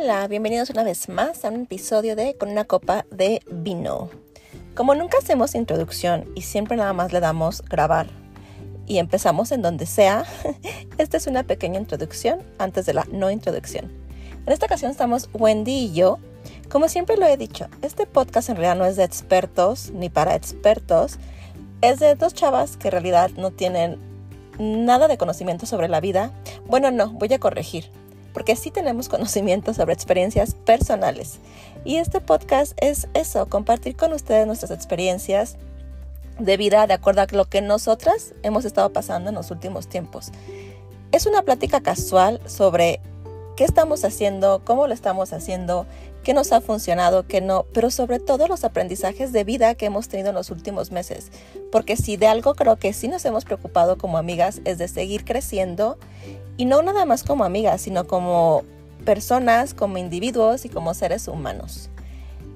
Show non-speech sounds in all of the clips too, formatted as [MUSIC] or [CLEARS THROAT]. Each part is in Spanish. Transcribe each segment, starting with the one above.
Hola, bienvenidos una vez más a un episodio de Con una copa de vino. Como nunca hacemos introducción y siempre nada más le damos grabar y empezamos en donde sea, [LAUGHS] esta es una pequeña introducción antes de la no introducción. En esta ocasión estamos Wendy y yo. Como siempre lo he dicho, este podcast en realidad no es de expertos ni para expertos, es de dos chavas que en realidad no tienen nada de conocimiento sobre la vida. Bueno, no, voy a corregir porque sí tenemos conocimiento sobre experiencias personales. Y este podcast es eso, compartir con ustedes nuestras experiencias de vida de acuerdo a lo que nosotras hemos estado pasando en los últimos tiempos. Es una plática casual sobre qué estamos haciendo, cómo lo estamos haciendo, qué nos ha funcionado, qué no, pero sobre todo los aprendizajes de vida que hemos tenido en los últimos meses. Porque si de algo creo que sí nos hemos preocupado como amigas es de seguir creciendo y no nada más como amigas, sino como personas, como individuos y como seres humanos.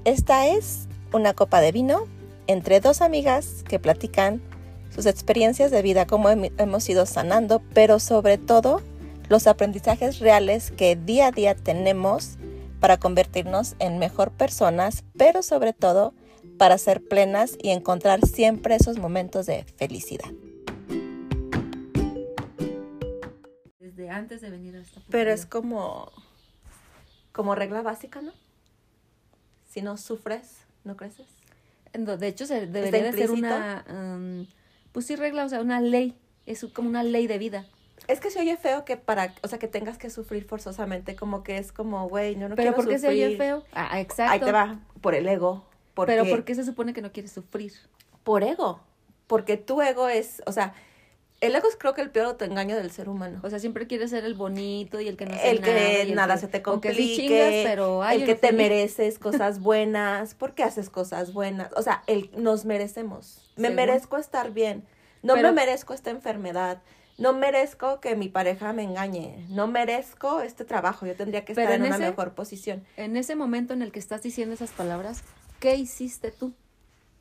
Esta es una copa de vino entre dos amigas que platican sus experiencias de vida, cómo hemos ido sanando, pero sobre todo los aprendizajes reales que día a día tenemos para convertirnos en mejor personas, pero sobre todo para ser plenas y encontrar siempre esos momentos de felicidad. Antes de venir a esta Pero es como, como regla básica, ¿no? Si no sufres, no creces. De hecho, se debería de ser una, um, pues sí, regla, o sea, una ley. Es como una ley de vida. Es que se oye feo que para, o sea, que tengas que sufrir forzosamente, como que es como, güey, no, no Pero ¿por qué se oye feo? Ah, exacto. Ahí te va, por el ego. Pero ¿por qué se supone que no quieres sufrir? Por ego. Porque tu ego es, o sea, el ego es creo que el peor autoengaño del ser humano. O sea, siempre quieres ser el bonito y el que no se El que nada, se te complique, pero, el que te mereces cosas [LAUGHS] buenas, porque haces cosas buenas. O sea, el, nos merecemos. Me merezco estar bien. No me merezco esta enfermedad. No merezco que mi pareja me engañe. No merezco este trabajo. Yo tendría que estar en, una mejor posición. En ese momento en el que estás diciendo esas palabras, ¿qué hiciste tú?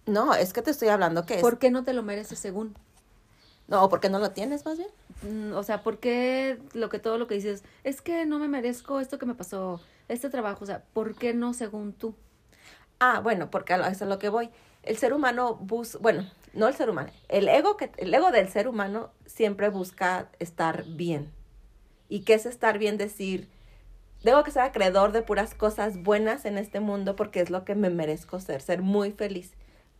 No, es que te estoy hablando que es. ¿Por qué no te lo mereces según? No, ¿por qué no lo tienes más bien? Mm, o sea, ¿por qué lo que todo lo que dices es que no me merezco esto que me pasó, este trabajo? O sea, ¿por qué no según tú? Ah, bueno, porque eso es a lo que voy. El ser humano busca, bueno, no el ser humano, el ego que el ego del ser humano siempre busca estar bien. ¿Y qué es estar bien? Decir, tengo que ser acreedor de puras cosas buenas en este mundo porque es lo que me merezco ser, ser muy feliz.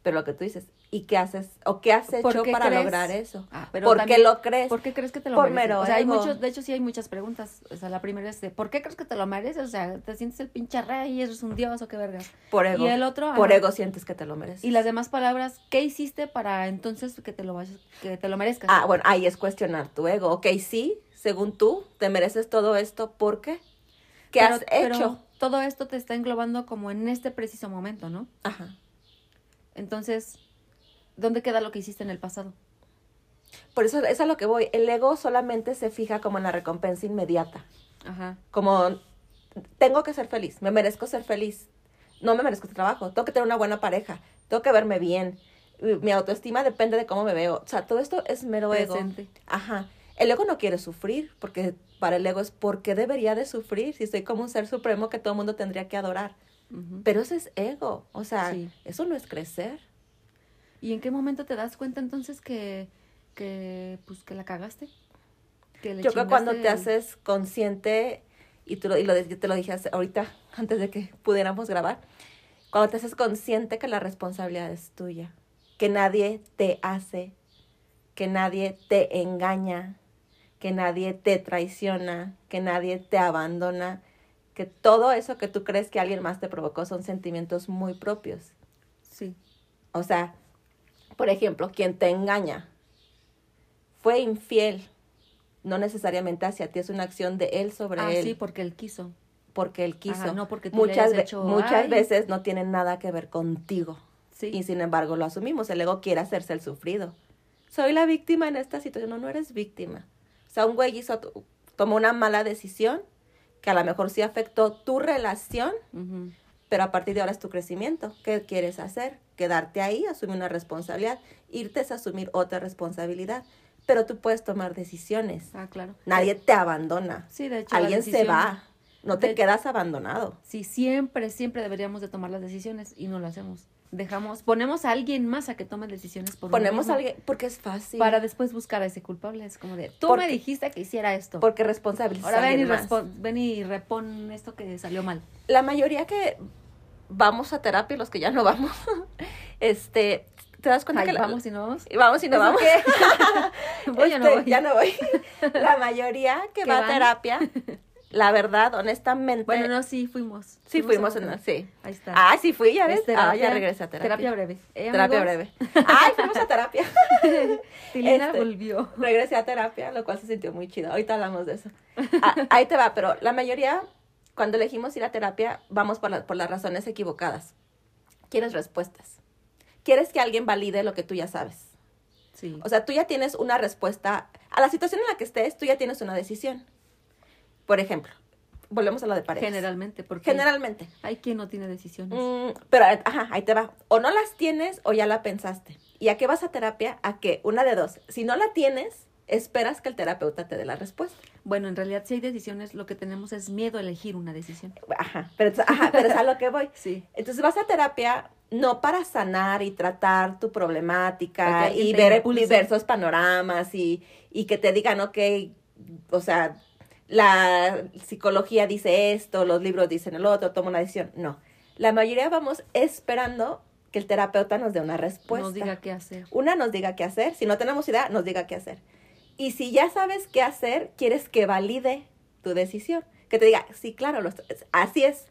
Pero lo que tú dices, ¿y qué haces? ¿O qué has hecho para lograr eso? Ah, ¿Por qué lo crees? ¿Por qué crees que te lo mereces? o sea, hay muchos, de hecho sí hay muchas preguntas. O sea, la primera es de, ¿por qué crees que te lo mereces? O sea, ¿te sientes el pinche rey y eres un dios o qué verga? Por ego. Y el otro, Por ego sientes que te lo mereces. Y las demás palabras, ¿qué hiciste para entonces que te lo, que te lo merezcas? Ah, bueno, ahí es cuestionar tu ego. Ok, sí, según tú, te mereces todo esto, ¿por qué? ¿Qué has hecho? todo esto te está englobando como en este preciso momento, ¿no? Ajá. Entonces, ¿dónde queda lo que hiciste en el pasado? Por eso es a lo que voy. El ego solamente se fija como en la recompensa inmediata. Ajá. Como tengo que ser feliz, me merezco ser feliz. No me merezco este trabajo, tengo que tener una buena pareja, tengo que verme bien. Mi autoestima depende de cómo me veo. O sea, todo esto es mero ego. Ajá. El ego no quiere sufrir, porque para el ego es ¿por qué debería de sufrir si soy como un ser supremo que todo el mundo tendría que adorar? Pero eso es ego, o sea, eso no es crecer. ¿Y en qué momento te das cuenta entonces que, que pues, que la cagaste? Yo creo que cuando te haces consciente, y, tú lo, y lo, te lo dije ahorita, [LAUGHS] antes de que pudiéramos grabar, cuando te haces consciente que la responsabilidad es tuya, que nadie te hace, que nadie te engaña, que nadie te traiciona, que nadie te abandona, que todo eso que tú crees que alguien más te provocó son sentimientos muy propios. Sí. O sea, por ejemplo, quien te engaña fue infiel, no necesariamente hacia ti, es una acción de él sobre ah, él. Sí, porque él quiso. Porque él quiso. no porque tú muchas, le hecho, muchas veces no tiene nada que ver contigo. Sí. Y sin embargo lo asumimos. El ego quiere hacerse el sufrido. Soy la víctima en esta situación. No, no eres víctima. O sea, un güey hizo, tomó una mala decisión que a lo mejor sí afectó tu relación, pero a partir de ahora es tu crecimiento. ¿Qué quieres hacer? Quedarte ahí, asumir una responsabilidad. Irte es asumir otra responsabilidad. Pero tú puedes tomar decisiones. Ah, claro. Nadie te abandona. Sí, de hecho. Alguien se va. No te quedas abandonado. Sí, siempre, siempre deberíamos de tomar las decisiones y no lo hacemos. Dejamos, ponemos a alguien más a que tome decisiones por Ponemos a alguien, porque es fácil. Para después buscar a ese culpable. Es como de, tú me dijiste que hiciera esto. Porque responsabilidad. Ahora ven y, ven y repon esto que salió mal. La mayoría que vamos a terapia, los que ya no vamos, [LAUGHS] este, ¿Te das cuenta que vamos y no vamos? Vamos y no vamos. [LAUGHS] voy o no este, voy. Ya no voy. [LAUGHS] La mayoría que va a terapia, la verdad, honestamente. Bueno, no, sí fuimos. Sí fuimos, en, sí. Ahí está. Ah, sí fui, ya ves. ah, ya regresé a terapia. Terapia breve. ¿Eh, terapia breve. Ay, fuimos a terapia. Tilina este, volvió. Regresé a terapia, lo cual se sintió muy chido. Ahorita hablamos de eso. Ah, ahí te va, pero la mayoría, cuando elegimos ir a terapia, vamos por, por las razones equivocadas. Quieres respuestas quieres que alguien valide lo que tú ya sabes. Sí. O sea, tú ya tienes una respuesta a la situación en la que estés, tú ya tienes una decisión. Por ejemplo, volvemos a lo de pareja. Generalmente, porque generalmente hay quien no tiene decisiones. Mm, pero ajá, ahí te va. O no las tienes o ya la pensaste. ¿Y a qué vas a terapia? A que una de dos. Si no la tienes, esperas que el terapeuta te dé la respuesta. Bueno, en realidad si hay decisiones, lo que tenemos es miedo a elegir una decisión. Ajá, pero, ajá, pero es a lo que voy. [LAUGHS] Sí. Entonces vas a terapia no para sanar y tratar tu problemática y ver diversos panoramas y, y que te digan, ok, o sea, la psicología dice esto, los libros dicen el otro, toma una decisión. No, la mayoría vamos esperando que el terapeuta nos dé una respuesta. Nos diga qué hacer. Una nos diga qué hacer, si no tenemos idea, nos diga qué hacer. Y si ya sabes qué hacer, quieres que valide tu decisión, que te diga, sí, claro, así es.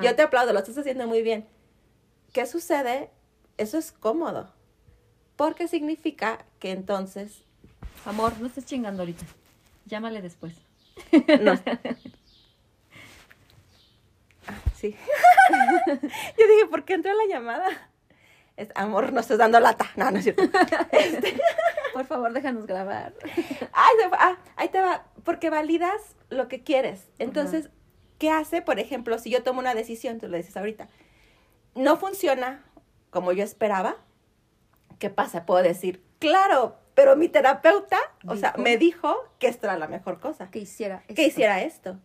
Yo te aplaudo, lo estás haciendo muy bien ¿Qué sucede? Eso es cómodo. Porque significa que entonces... Amor, no estés chingando ahorita. Llámale después. No. [LAUGHS] Ah, sí. [LAUGHS] Yo dije, ¿por qué entró la llamada? Es, amor, no estás dando lata. No, no es cierto. Este, [LAUGHS] Por favor, déjanos grabar. Ay, ah, ahí te va. Porque validas lo que quieres. Entonces, ¿qué hace? Por ejemplo, si yo tomo una decisión, tú lo dices ahorita no funciona como yo esperaba, ¿qué pasa? Puedo decir, claro, pero mi terapeuta, o sea, me dijo que esto era la mejor cosa. Que hiciera esto. Que hiciera esto.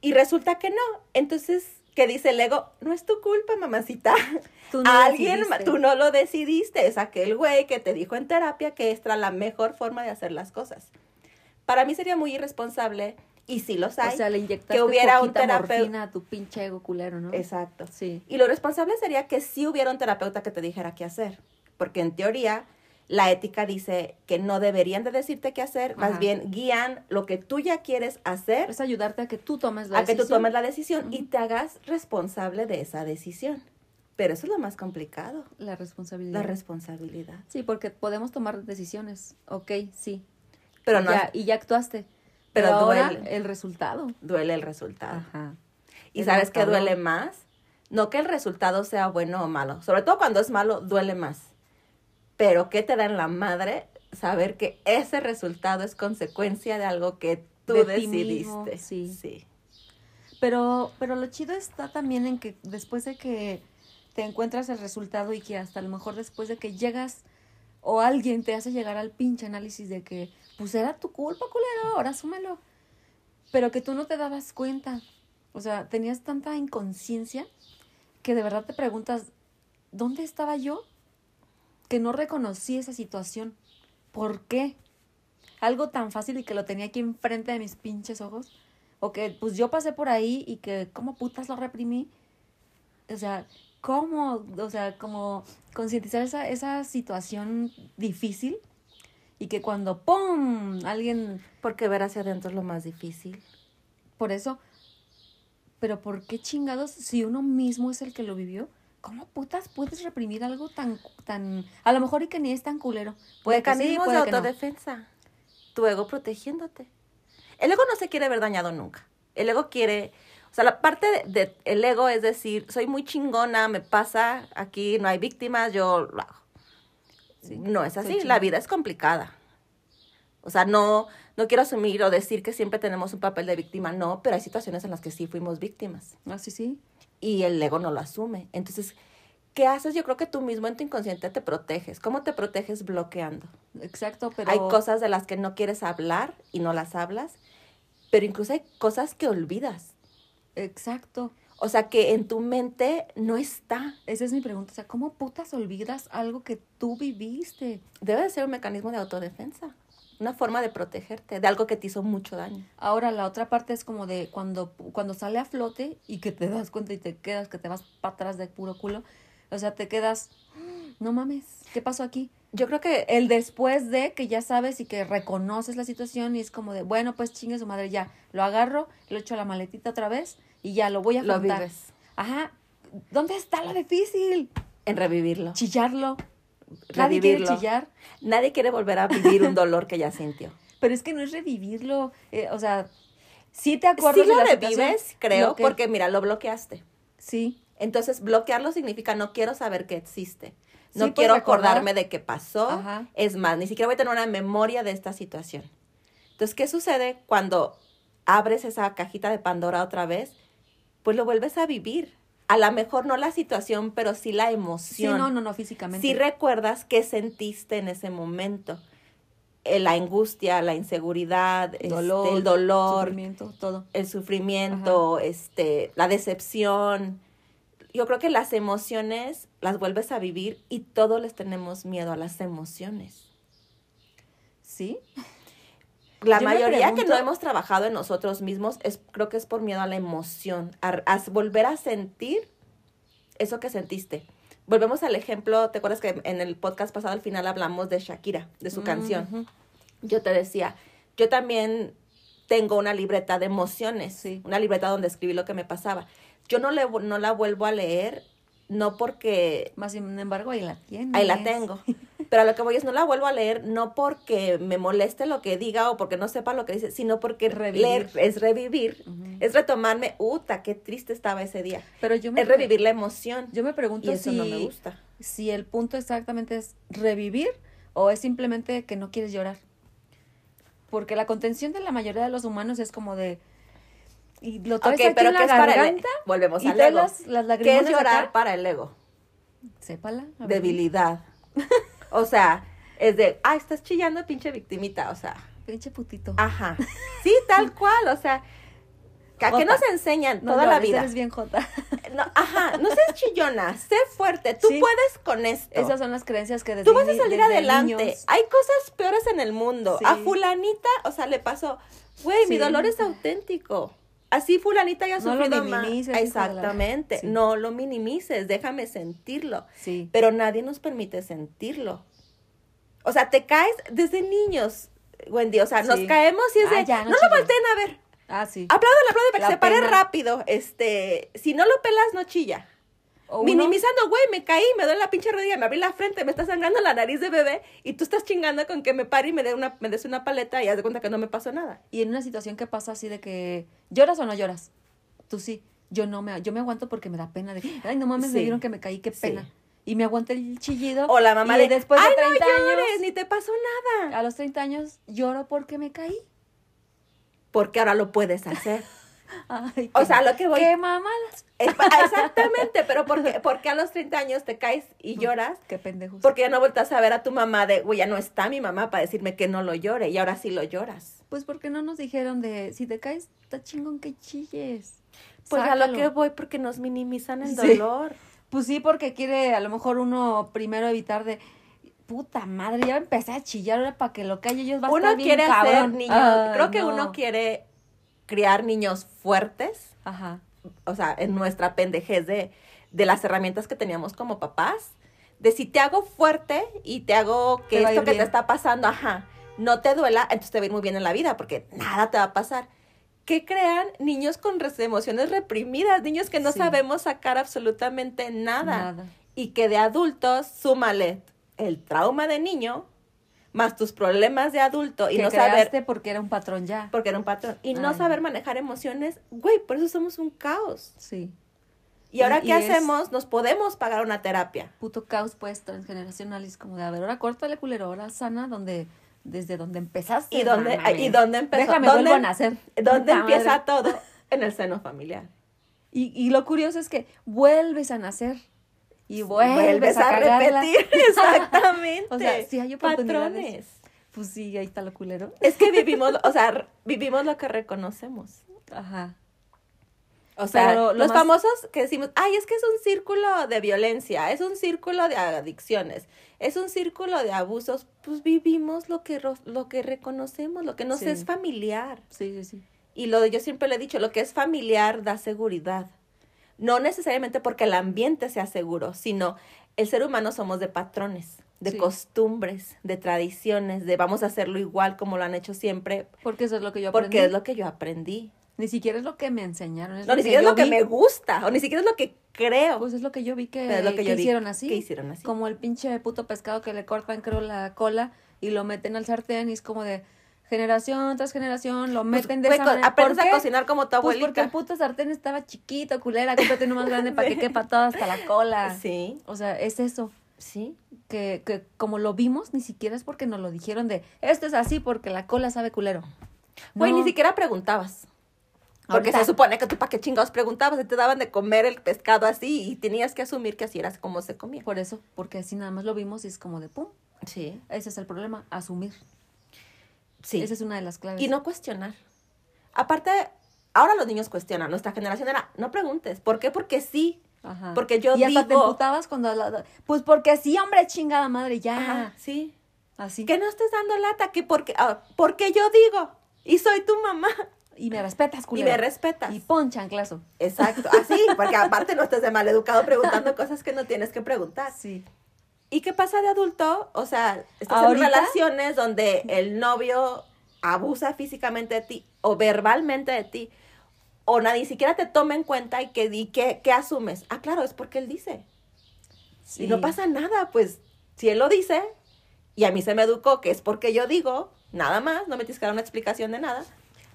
Y resulta que no. Entonces, ¿qué dice el ego? No es tu culpa, mamacita. Tú no [LAUGHS] Alguien, tú no lo decidiste. Es aquel güey que te dijo en terapia que esta era la mejor forma de hacer las cosas. Para mí sería muy irresponsable y si los hay, o sea, le que hubiera un terapeuta a tu pinche ego culero, ¿no? Exacto. Sí. Y lo responsable sería que sí hubiera un terapeuta que te dijera qué hacer, porque en teoría la ética dice que no deberían de decirte qué hacer, más bien guían lo que tú ya quieres hacer. Es ayudarte a que tú tomes la decisión. A que tú tomes la decisión y te hagas responsable de esa decisión. Pero eso es lo más complicado. La responsabilidad. La responsabilidad. Sí, porque podemos tomar decisiones. Ok, sí. Pero no. y ya actuaste. Pero, duele. el resultado. Duele el resultado. Ajá. ¿Y sabes qué duele más? No que el resultado sea bueno o malo. Sobre todo cuando es malo, duele más. Pero ¿qué te da en la madre saber que ese resultado es consecuencia de algo que tú decidiste? sí. sí. Pero, pero lo chido está también en que después de que te encuentras el resultado y que hasta a lo mejor después de que llegas o alguien te hace llegar al pinche análisis de que pues era tu culpa, culero, ahora súmelo. Pero que tú no te dabas cuenta. O sea, tenías tanta inconsciencia que de verdad te preguntas, ¿dónde estaba yo? Que no reconocí esa situación. ¿Por qué? Algo tan fácil y que lo tenía aquí enfrente de mis pinches ojos. O que pues yo pasé por ahí y que como putas lo reprimí. O sea, ¿cómo? O sea, como concientizar esa, esa situación difícil y que cuando ¡pum! alguien... Porque ver hacia adentro es lo más difícil. Por eso, pero ¿por qué chingados si uno mismo es el que lo vivió? ¿Cómo putas puedes reprimir algo tan, tan, a lo mejor y que ni es tan culero? Puede Mecanismos de autodefensa. Tu ego protegiéndote. El ego no se quiere ver dañado nunca. El ego quiere, o sea, la parte del de, el ego es decir, soy muy chingona, me pasa, aquí no hay víctimas, yo lo hago no es así, la vida es complicada. O sea, no, no quiero asumir o decir que siempre tenemos un papel de víctima, no, pero hay situaciones en las que sí fuimos víctimas. Ah, sí, sí. Y el ego no lo asume. Entonces, ¿qué haces? Yo creo que tú mismo en tu inconsciente te proteges. ¿Cómo te proteges? Bloqueando. Exacto, pero... Hay cosas de las que no quieres hablar y no las hablas, pero incluso hay cosas que olvidas. Exacto. O sea, que en tu mente no está. Esa es mi pregunta. O sea, ¿cómo putas olvidas algo que tú viviste? Debe de ser un mecanismo de autodefensa. Una forma de protegerte de algo que te hizo mucho daño. Ahora, la otra parte es como de cuando, cuando sale a flote y que te das cuenta y te quedas, que te vas para atrás de puro culo. O sea, te quedas, no mames, ¿qué pasó aquí? Yo creo que El después de que ya sabes y que reconoces la situación y es como de, bueno, pues chingue su madre, ya, lo agarro, lo echo a la maletita otra vez y ya lo voy a lo afrontar. vives Ajá. ¿Dónde está lo difícil? en revivirlo. Chillarlo. Nadie quiere chillar. Nadie quiere volver a vivir un dolor que ya sintió. [LAUGHS] Pero es que no es revivirlo. eh, o sea, sí te acuerdas Sí de lo situación, revives, creo, que- porque mira, lo bloqueaste. Sí. Entonces, bloquearlo significa no quiero saber que existe. No Sí, pues, quiero acordarme de qué pasó. Ajá. Es más, ni siquiera voy a tener una memoria de esta situación. Entonces, ¿qué sucede cuando abres esa cajita de Pandora otra vez? Pues lo vuelves a vivir. A lo mejor no la situación, pero sí la Sí, emoción. no, no, no, físicamente. Sí recuerdas qué sentiste en ese momento. Eh, La angustia, la inseguridad, este, dolor, el dolor, sufrimiento, todo. el sufrimiento, este, la decepción. Yo creo que las emociones las vuelves a vivir y todos les tenemos miedo a las emociones. ¿Sí? La Yo mayoría que no hemos trabajado en nosotros mismos es creo que es por miedo a la emoción, a, a volver a sentir eso que sentiste. Volvemos al ejemplo, ¿te acuerdas que en el podcast pasado al final hablamos de Shakira, de su canción? Ujú. yo te decía, yo también tengo una libreta de emociones, Sí. una libreta donde escribí lo que me pasaba. Yo no, le, no la vuelvo a leer, no porque Más sin embargo, ahí la tienes. ahí la tengo, pero a lo que voy es no la vuelvo a leer, no porque me moleste lo que diga o porque no sepa lo que dice, sino porque Revivir. leer es revivir, es retomarme, uta, qué triste estaba ese día. Pero yo me, Es revivir la emoción yo me pregunto y eso si, no me gusta. si el punto exactamente es revivir o es simplemente que no quieres llorar. Porque la contención de la mayoría de los humanos es como de... Y lo traes Ok, aquí pero en la ¿qué es para el garganta Volvemos y al ego. las, las ¿Qué es llorar acá. para el ego? Sépala. debilidad. [LAUGHS] O sea, es de, ah, estás chillando, pinche victimita, o sea, Pinche putito. ajá. Sí, tal [LAUGHS] cual, o sea, ¿a qué nos enseñan No toda la vida? Eres bien jota. [LAUGHS] No, ajá, no seas chillona, sé fuerte, tú Sí. puedes con esto. Esas son las creencias que desde Tú vas a salir adelante. niños- Hay cosas peores en el mundo. Sí. A fulanita, o sea, le pasó, güey, mi dolor es auténtico. Así fulanita ya ha No lo sufrido más. minimices, de la- Exactamente, Sí. no lo minimices, déjame sentirlo. Sí. pero nadie nos permite sentirlo. O sea, te caes desde niños, Wendy. O sea, nos caemos y es Ah, de, ya, no no, lo chilles". volteen a ver. Ah, sí. Apláudale, apláudale para que se pare rápido. Este, si no lo pelas, no chilla. O Minimizando, güey, me caí, me duele la pinche rodilla, me abrí la frente, me está sangrando la nariz de bebé y tú estás chingando con que me pare y me dé una, me des una paleta y haz de cuenta que no me pasó nada. Y en una situación que pasa así de que lloras o no lloras. Tú sí. Yo no me, yo me aguanto porque me da pena de, ay, no mames, me Sí. vieron que me caí, qué Sí. pena. Y me aguanté el chillido. O la mamá y de, después de ay, 30 no llores, años, ni te pasó nada. a los 30 años lloro porque me caí. Porque ahora lo puedes hacer. Ay, O qué- sea, lo que voy- Qué mamadas. Exactamente, pero porque, porque a los 30 años te caes y lloras, Qué pendejos. porque ya no vueltas a ver a tu mamá de, güey, ya no está mi mamá para decirme que no lo llore, y ahora sí lo lloras. Pues porque no nos dijeron de, si te caes, está chingón que chilles. Pues a lo que voy, porque nos minimizan el Sí. dolor. Pues sí, porque quiere a lo mejor uno primero evitar de, puta madre, ya empecé a chillar ahora para que lo calle ellos va a Uno estar bien quiere hacer cabrón. niños, Ay, creo que no. uno quiere criar niños fuertes, Ajá. o sea, en nuestra pendejez de, de las herramientas que teníamos como papás, de si te hago fuerte y te hago que Te esto que te bien. está pasando, ajá, no te duela, entonces te va a ir muy bien en la vida, porque nada te va a pasar. ¿Qué crean niños con emociones reprimidas? Niños que no Sí. sabemos sacar absolutamente nada. Nada. Y que de adultos, súmale el trauma de niño, más tus problemas de adulto y que no saber porque era un patrón ya. porque era un patrón. Y no saber manejar emociones, güey, por eso somos un caos. Sí. Y ahora, Y- ¿qué y es- hacemos? Nos podemos pagar una terapia. Puto caos, pues, transgeneracional. Es como de, a ver, ahora córtale, culero, ahora sana, donde, desde donde empezaste. ¿Y dónde, no mames. y dónde empezó? Déjame, ¿Dónde, vuelvo a nacer. ¿Dónde empieza madre. todo? En el seno familiar. Y, y lo curioso es que vuelves a nacer. Y vuelves, a, repetir. [LAUGHS] Exactamente. O sea, sí hay oportunidades. Patrones. Pues sí, ahí está lo culero. Es que vivimos, o sea, vivimos lo que reconocemos. Ajá. O sea, Pero los más- famosos que decimos, ay, es que es un círculo de violencia, es un círculo de adicciones, es un círculo de abusos, pues vivimos lo que, lo que reconocemos, lo que nos Sí. es familiar. Sí, sí, sí. Y lo yo siempre le he dicho, lo que es familiar da seguridad. No necesariamente porque el ambiente sea seguro, sino el ser humano somos de patrones, de Sí. costumbres, de tradiciones, de vamos a hacerlo igual como lo han hecho siempre, Porque eso es lo que yo aprendí. porque es lo que yo aprendí. Ni siquiera es lo que me enseñaron. Es No, lo ni siquiera es lo que me gusta, o ni siquiera es lo que creo. Pues es lo que yo vi que, es lo que que yo vi hicieron así. que hicieron así. Como el pinche puto pescado que le cortan, creo, la cola y lo meten al sartén y es como de generación tras generación, lo Pues, meten de esa manera. aprendes ¿Por a qué? cocinar como tu Pues abuelita. porque el puto sartén estaba chiquito, culera, [LAUGHS] cómprate uno más grande para que quepa todo hasta la cola. Sí, O sea, es eso. sí. Que, que como lo vimos, ni siquiera es porque nos lo dijeron de esto es así porque la cola sabe culero. Güey, No. ni siquiera preguntabas. Porque Ahorita- se supone que tú para qué chingados preguntabas, te daban de comer el pescado así y tenías que asumir que así era como se comía. Por eso, porque así nada más lo vimos y es como de pum. Sí, Ese es el problema, asumir. Sí. Esa es una de las claves. Y no cuestionar. Aparte, ahora los niños cuestionan. Nuestra generación era, no preguntes. ¿Por qué? Porque sí. Ajá. Porque yo y hasta te emputabas cuando la- pues porque sí, hombre, chingada madre, ya. Ajá, sí. Así. Que no estés dando lata, que porque, ah, porque yo digo. Y soy tu mamá. Y me respetas, Y culero. me respetas. Y pon chanclazo. Exacto, así, porque aparte no estés de maleducado preguntando cosas que no tienes que preguntar. Sí. ¿Y qué pasa de adulto? O sea, estás ¿Ahorita? en relaciones donde el novio abusa físicamente de ti o verbalmente de ti, o nadie siquiera te toma en cuenta y que y qué, qué asumes. Ah, claro, es porque él dice. sí. Y no pasa nada, pues si él lo dice y a mí se me educó que es porque yo digo, nada más, no me tienes que dar una explicación de nada.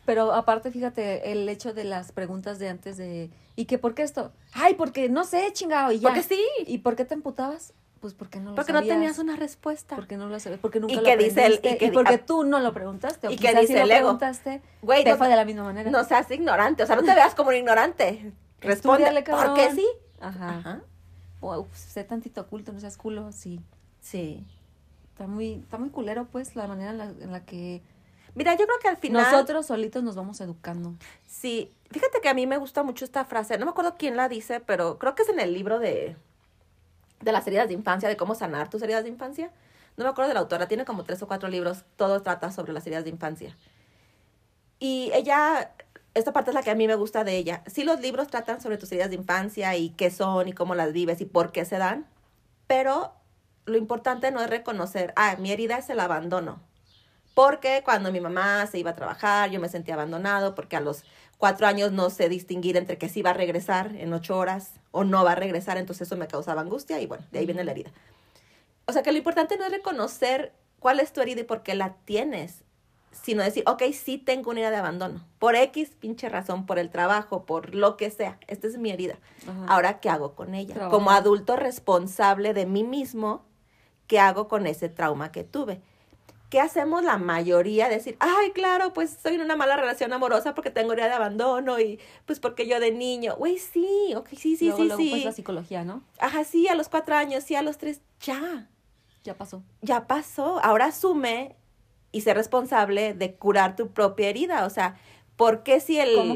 Pero aparte, fíjate, el hecho de las preguntas de antes de ¿y qué por qué esto? Ay, porque no sé, chingado, y ya. Porque sí, ¿Y por qué te emputabas? Pues porque no lo porque no sabías. tenías una respuesta. Porque no lo sabes, porque nunca Y lo que dice el- y que y porque tú no lo preguntaste, o y que dice si el lo ego. preguntaste, Güey, te no- fue de la misma manera. No seas ignorante, o sea, no te veas como un ignorante. Responde. ¿por qué sí? Ajá. Ajá. O sé tantito oculto, no seas culo, sí. Sí. Está muy, está muy culero, pues, la manera en la, en la que Mira, yo creo que al final. nosotros solitos nos vamos educando. Sí. Fíjate que a mí me gusta mucho esta frase. No me acuerdo quién la dice, pero creo que es en el libro de. De las heridas de infancia, de cómo sanar tus heridas de infancia. No me acuerdo de la autora, tiene como tres o cuatro libros, todo trata sobre las heridas de infancia. Y ella, esta parte es la que a mí me gusta de ella. Sí, los libros tratan sobre tus heridas de infancia y qué son y cómo las vives y por qué se dan, pero lo importante no es reconocer, ah, mi herida es el abandono. Porque cuando mi mamá se iba a trabajar, yo me sentía abandonado, porque a los cuatro años no sé distinguir entre que sí va a regresar en ocho horas o no va a regresar, entonces eso me causaba angustia y bueno, de ahí viene la herida. O sea que lo importante no es reconocer cuál es tu herida y por qué la tienes, sino decir, ok, sí tengo una herida de abandono, por X pinche razón, por el trabajo, por lo que sea, esta es mi herida. Ajá. Ahora, ¿qué hago con ella? Como adulto responsable de mí mismo, ¿qué hago con ese trauma que tuve? ¿Qué hacemos la mayoría? Decir, ay, claro, pues soy en una mala relación amorosa porque tengo herida de abandono y pues porque yo de niño. Güey, sí, ok, sí, sí, luego, sí, luego, sí. pues, la psicología, ¿no? Ajá, sí, a los cuatro años, sí, a los tres, ya, Ya pasó. ya pasó. Ahora asume y sé responsable de curar tu propia herida. O sea, ¿por qué si el... ¿Cómo?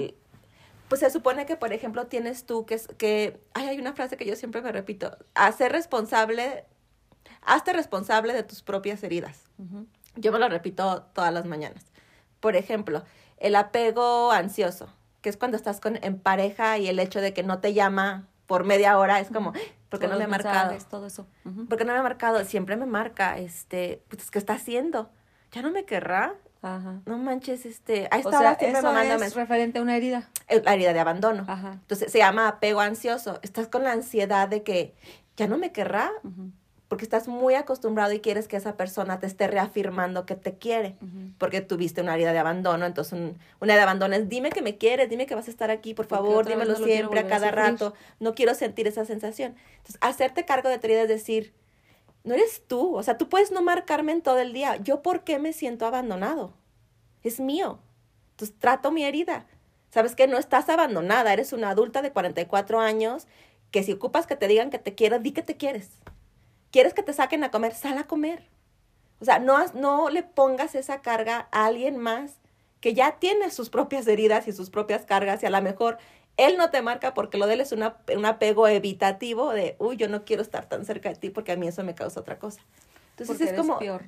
Pues se supone que, por ejemplo, tienes tú que... que ay, hay una frase que yo siempre me repito. Hacer responsable... Hazte responsable de tus propias heridas. Ujú. Yo me lo repito todas las mañanas. Por ejemplo, el apego ansioso, que es cuando estás con, en pareja y el hecho de que no te llama por media hora es como, ¿por qué no me ha marcado? Todo eso. Ujú. ¿Por qué no me ha marcado? Siempre me marca, este, pues, ¿qué está haciendo? ¿Ya no me querrá? Ajá. No manches, este, a esta O sea, hora siempre eso me manda es referente a una herida. Eh, La herida de abandono. Ajá. Entonces se llama apego ansioso. Estás con la ansiedad de que ya no me querrá, Ujú, porque estás muy acostumbrado y quieres que esa persona te esté reafirmando que te quiere porque tuviste una herida de abandono, entonces un- una de abandono es dime que me quieres, dime que vas a estar aquí, por Porque favor, dímelo no siempre, a cada rato, no quiero sentir esa sensación. Entonces, hacerte cargo de tu herida es decir, no eres tú, o sea, tú puedes no marcarme en todo el día, yo por qué me siento abandonado, es mío, entonces trato mi herida. Sabes que no estás abandonada, eres una adulta de 44 años que si ocupas que te digan que te quiero, di que te quieres. ¿Quieres que te saquen a comer? Sal a comer. O sea, no, no le pongas esa carga a alguien más que ya tiene sus propias heridas y sus propias cargas y a lo mejor Él no te marca porque lo de él es una, un apego evitativo de, uy, yo no quiero estar tan cerca de ti porque a mí eso me causa otra cosa. Entonces Porque es eres como... peor.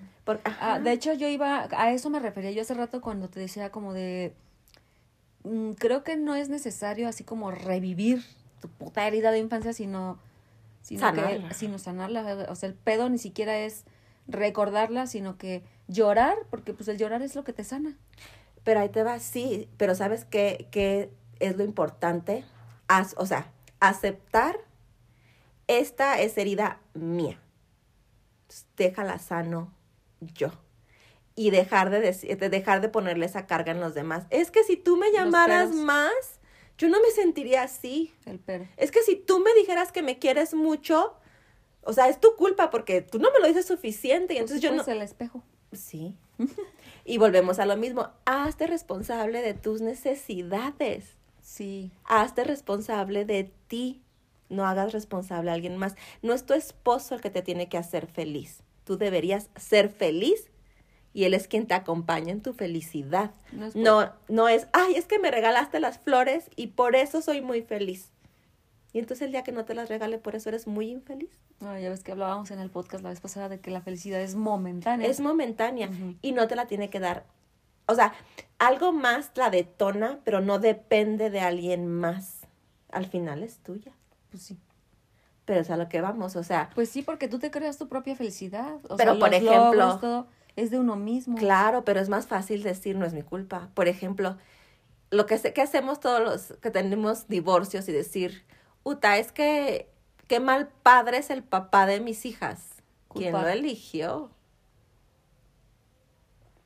Ah, de hecho, yo iba, a eso me refería yo hace rato cuando te decía como de, mm, creo que no es necesario así como revivir tu puta herida de infancia, sino, sino Sanarla. que, sino sanarla, o sea, el pedo ni siquiera es recordarla, sino que llorar, porque pues el llorar es lo que te sana. Pero ahí te va, sí, pero ¿sabes qué, qué es lo importante? Haz- o sea, aceptar esta es herida mía. Déjala sano yo. Y dejar de, deci- de dejar de ponerle esa carga en los demás. Es que si tú me llamaras más, yo no me sentiría así. El pero. Es que si tú me dijeras que me quieres mucho, o sea, es tu culpa porque tú no me lo dices suficiente y entonces yo no... el espejo. Sí. [LAUGHS] Y volvemos a lo mismo. Hazte responsable de tus necesidades. Sí. Hazte responsable de ti. No hagas responsable a alguien más. No es tu esposo el que te tiene que hacer feliz. Tú deberías ser feliz y él es quien te acompaña en tu felicidad. No es por- No, no es, ay, es que me regalaste las flores y por eso soy muy feliz. Y entonces el día que no te las regale, por eso eres muy infeliz. No, ya ves que hablábamos en el podcast la vez pasada de que la felicidad es momentánea. Es momentánea y no te la tiene que dar. O sea, algo más la detona, pero no depende de alguien más. Al final es tuya. Pues sí. Pero es a lo que vamos, o sea, Pues sí, porque tú te creas tu propia felicidad. O Pero, sea, por los ejemplo- logros, todo es de uno mismo. claro, pero es más fácil decir no es mi culpa. Por ejemplo, lo que, que hacemos todos los que tenemos divorcios y decir, Uta, es que qué mal padre es el papá de mis hijas. ¿Quién Culpa. lo eligió?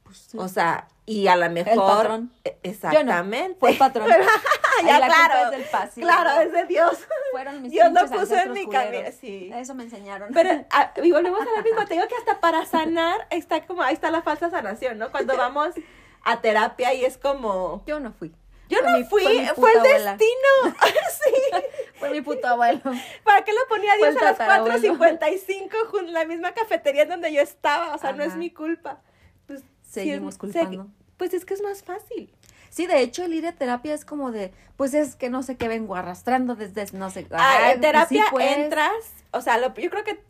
Pues sí. O sea, y a lo mejor... patrón. E- Exactamente. Fue el patrón. [LAUGHS] [LAUGHS] ya, la culpa claro. es del. Claro, es de Dios. Fueron mis Dios lo puso en mi camino, sí. Eso me enseñaron. Pero, [LAUGHS] ah, y volvemos a lo mismo, te digo que hasta para sanar está como, ahí está la falsa sanación, ¿no? Cuando [LAUGHS] vamos a terapia y es como, yo no fui. yo no mi- fui, fue el abuela. destino. sí. Fue mi puto abuelo. ¿Para qué lo ponía Fue Dios a las tatarabuelo. 4.55 junto en la misma cafetería en donde yo estaba? O sea, no es mi culpa. Pues, Seguimos culpando. Pues es que es más fácil. Sí, de hecho, el ir a terapia es como de, pues es que no sé qué vengo arrastrando desde no sé. Ah, en pues terapia sí, pues, entras, o sea, lo- yo creo que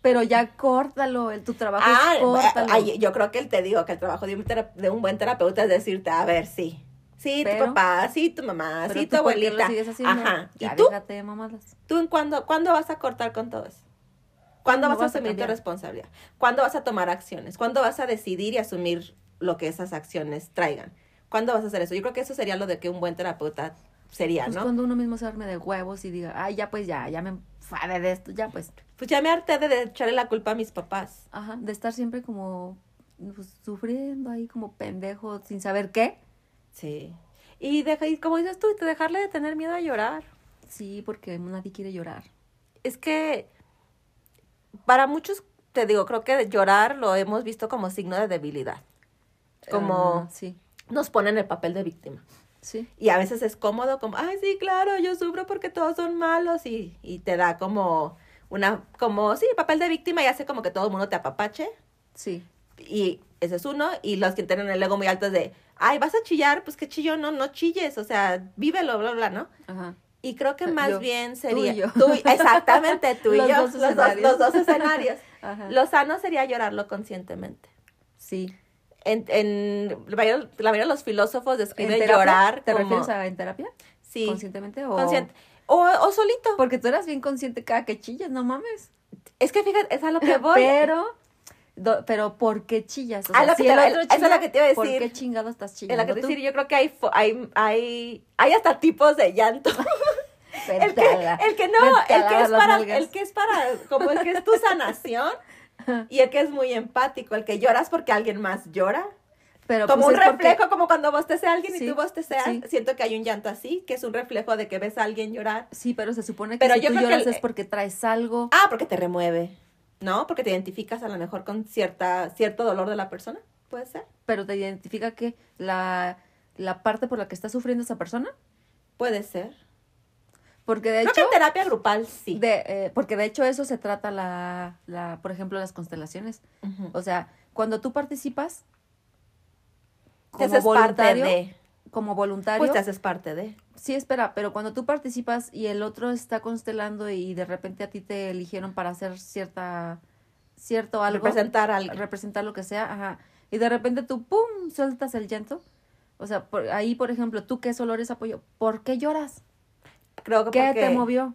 Pero ya córtalo, el, tu trabajo Ah, es córtalo. ay, yo creo que él te digo que el trabajo de un, de un buen terapeuta es decirte, a ver, sí. Sí, Pero- tu papá, sí, tu mamá, sí, tu ¿por qué lo abuelita. haciendo? Ajá. ¿Y Ya tú? déjate de mamadas. ¿Tú en cuándo, cuándo vas a cortar con todo eso? ¿Cuándo ¿Cuándo vas a asumir tu responsabilidad? ¿Cuándo vas a tomar acciones? ¿Cuándo vas a decidir y asumir lo que esas acciones traigan? ¿Cuándo vas a hacer eso? Yo creo que eso sería lo de que un buen terapeuta sería, Pues ¿no? cuando uno mismo se arme de huevos y diga, ay, ya pues ya, ya me enfadé de esto, ya pues. Pues ya me harté de echarle la culpa a mis papás. Ajá, de estar siempre como pues, sufriendo ahí como pendejo sin saber qué. Sí. Y, deja, y como dices tú, te dejarle de tener miedo a llorar. Sí, porque nadie quiere llorar. es que para muchos, te digo, creo que llorar lo hemos visto como signo de debilidad. Como Ah, sí, nos ponen el papel de víctima. sí. Y a veces es cómodo, como, ay, sí, claro, yo sufro porque todos son malos. Y, y te da como una, como, sí, papel de víctima y hace como que todo el mundo te apapache. Sí, Y ese es uno. Y los que tienen el ego muy alto es de, ay, vas a chillar, pues que chillo, no, no chilles. O sea, vívelo, bla, bla, ¿no? ajá. Y creo que más Yo. bien Tú sería. y yo. tú y- exactamente, [LAUGHS] tú y Los yo. dos los, dos, escenarios. los dos escenarios. [LAUGHS] Ajá. Lo sano sería llorarlo conscientemente. Sí. En, en la, mayoría, la mayoría de los filósofos ¿En describen llorar ¿Te como... refieres a en terapia? Sí, ¿Conscientemente o...? consciente. O, o solito. Porque tú eras bien consciente cada que chillas, no mames. Es que fíjate, es a lo que [LAUGHS] voy. Pero, do- pero ¿por qué chillas? O sea, lo el te- eso es lo que te iba a ¿Por decir. qué chingado estás chillando la que tú? decir, yo creo que hay, hay, hay, hay hasta tipos de llanto. [LAUGHS] El, que, el que no, el que es para, el que es para, como el que es tu sanación [LAUGHS] y el que es muy empático, el que lloras porque alguien más llora. Pero como pues un porque- reflejo, como cuando bostecea a alguien Sí, y tú bosteceas, sí. siento que hay un llanto así, que es un reflejo de que ves a alguien llorar. Sí, pero se supone que Pero si yo tú que lloras el- es porque traes algo. Ah, porque te remueve, ¿no? Porque te identificas a lo mejor con cierta, cierto dolor de la persona, puede ser. pero te identifica que la, la parte por la que está sufriendo esa persona. Puede ser. Porque de Creo hecho, que en terapia grupal sí. de, eh, porque de hecho eso se trata la, la, por ejemplo, las constelaciones. O sea, cuando tú participas Te como haces parte voluntario, de. como voluntario. Pues te haces parte de. Sí, espera, pero cuando tú participas y el otro está constelando y de repente a ti te eligieron para hacer cierta, cierto algo. Representar algo. Representar lo que sea, ajá. Y de repente tú, ¡pum!, sueltas el llanto. O sea, por, ahí, por ejemplo, tú que solo eres apoyo, ¿por qué lloras? Creo que ¿Qué porque- te movió?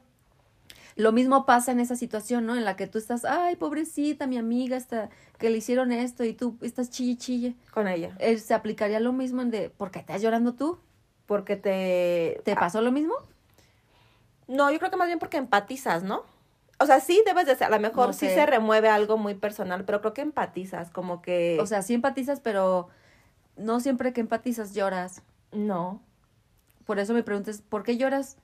Lo mismo pasa en esa situación, ¿no? En la que tú estás, ay, pobrecita, mi amiga, está, que le hicieron esto y tú estás chille, chille. con ella. Eh, ¿Se aplicaría lo mismo en de, ¿por qué estás llorando tú? Porque te... ¿Te pasó lo mismo? No, yo creo que más bien porque empatizas, ¿no? O sea, sí debes de ser, a lo mejor No sí se remueve algo muy personal, pero creo que empatizas, como que... O sea, sí empatizas, pero no siempre que empatizas lloras. no. Por eso me preguntas, ¿por qué lloras?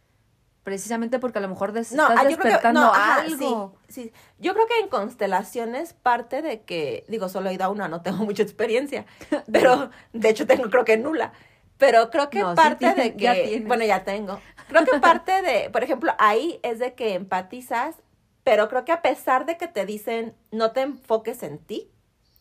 Precisamente porque a lo mejor des- No, estás ah, yo creo que despertando no, ajá, algo. Sí, sí. Yo creo que en constelaciones parte de que, digo, solo he ido a una, no tengo [LAUGHS] mucha experiencia, [LAUGHS] pero de hecho tengo creo que nula. Pero creo que No, parte de que, ya bueno, ya tengo. Creo que parte de, por ejemplo, ahí es de que empatizas, pero creo que a pesar de que te dicen no te enfoques en ti,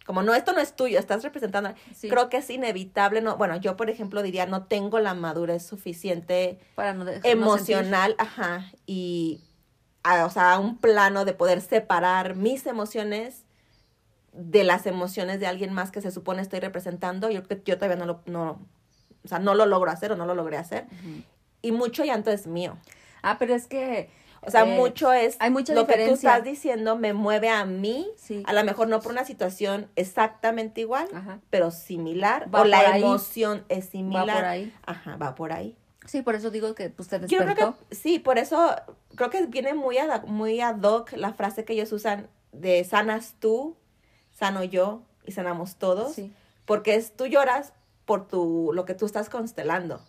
como no, esto no es tuyo, estás representando, Sí. creo que es inevitable, no, bueno, yo por ejemplo diría no tengo la madurez suficiente Para no emocional, ajá, y a, o sea, un plano de poder separar mis emociones de las emociones de alguien más que se supone estoy representando, yo creo que yo todavía no lo, no, o sea, no lo logro hacer o no lo logré hacer, y mucho llanto es mío, Ah, pero es que... o sea, eh, mucho es hay mucha lo que tú estás diciendo me mueve a mí, Sí. a lo mejor no por una situación exactamente igual, Ajá. pero similar, Va o la ahí. emoción es similar, Va por ahí. ajá, va por ahí. Sí, por eso digo que pues te Yo creo que sí, por eso creo que viene muy ad, muy ad hoc la frase que ellos usan de sanas tú, sano yo y sanamos todos, Sí, porque es tú lloras por tu lo que tú estás constelando.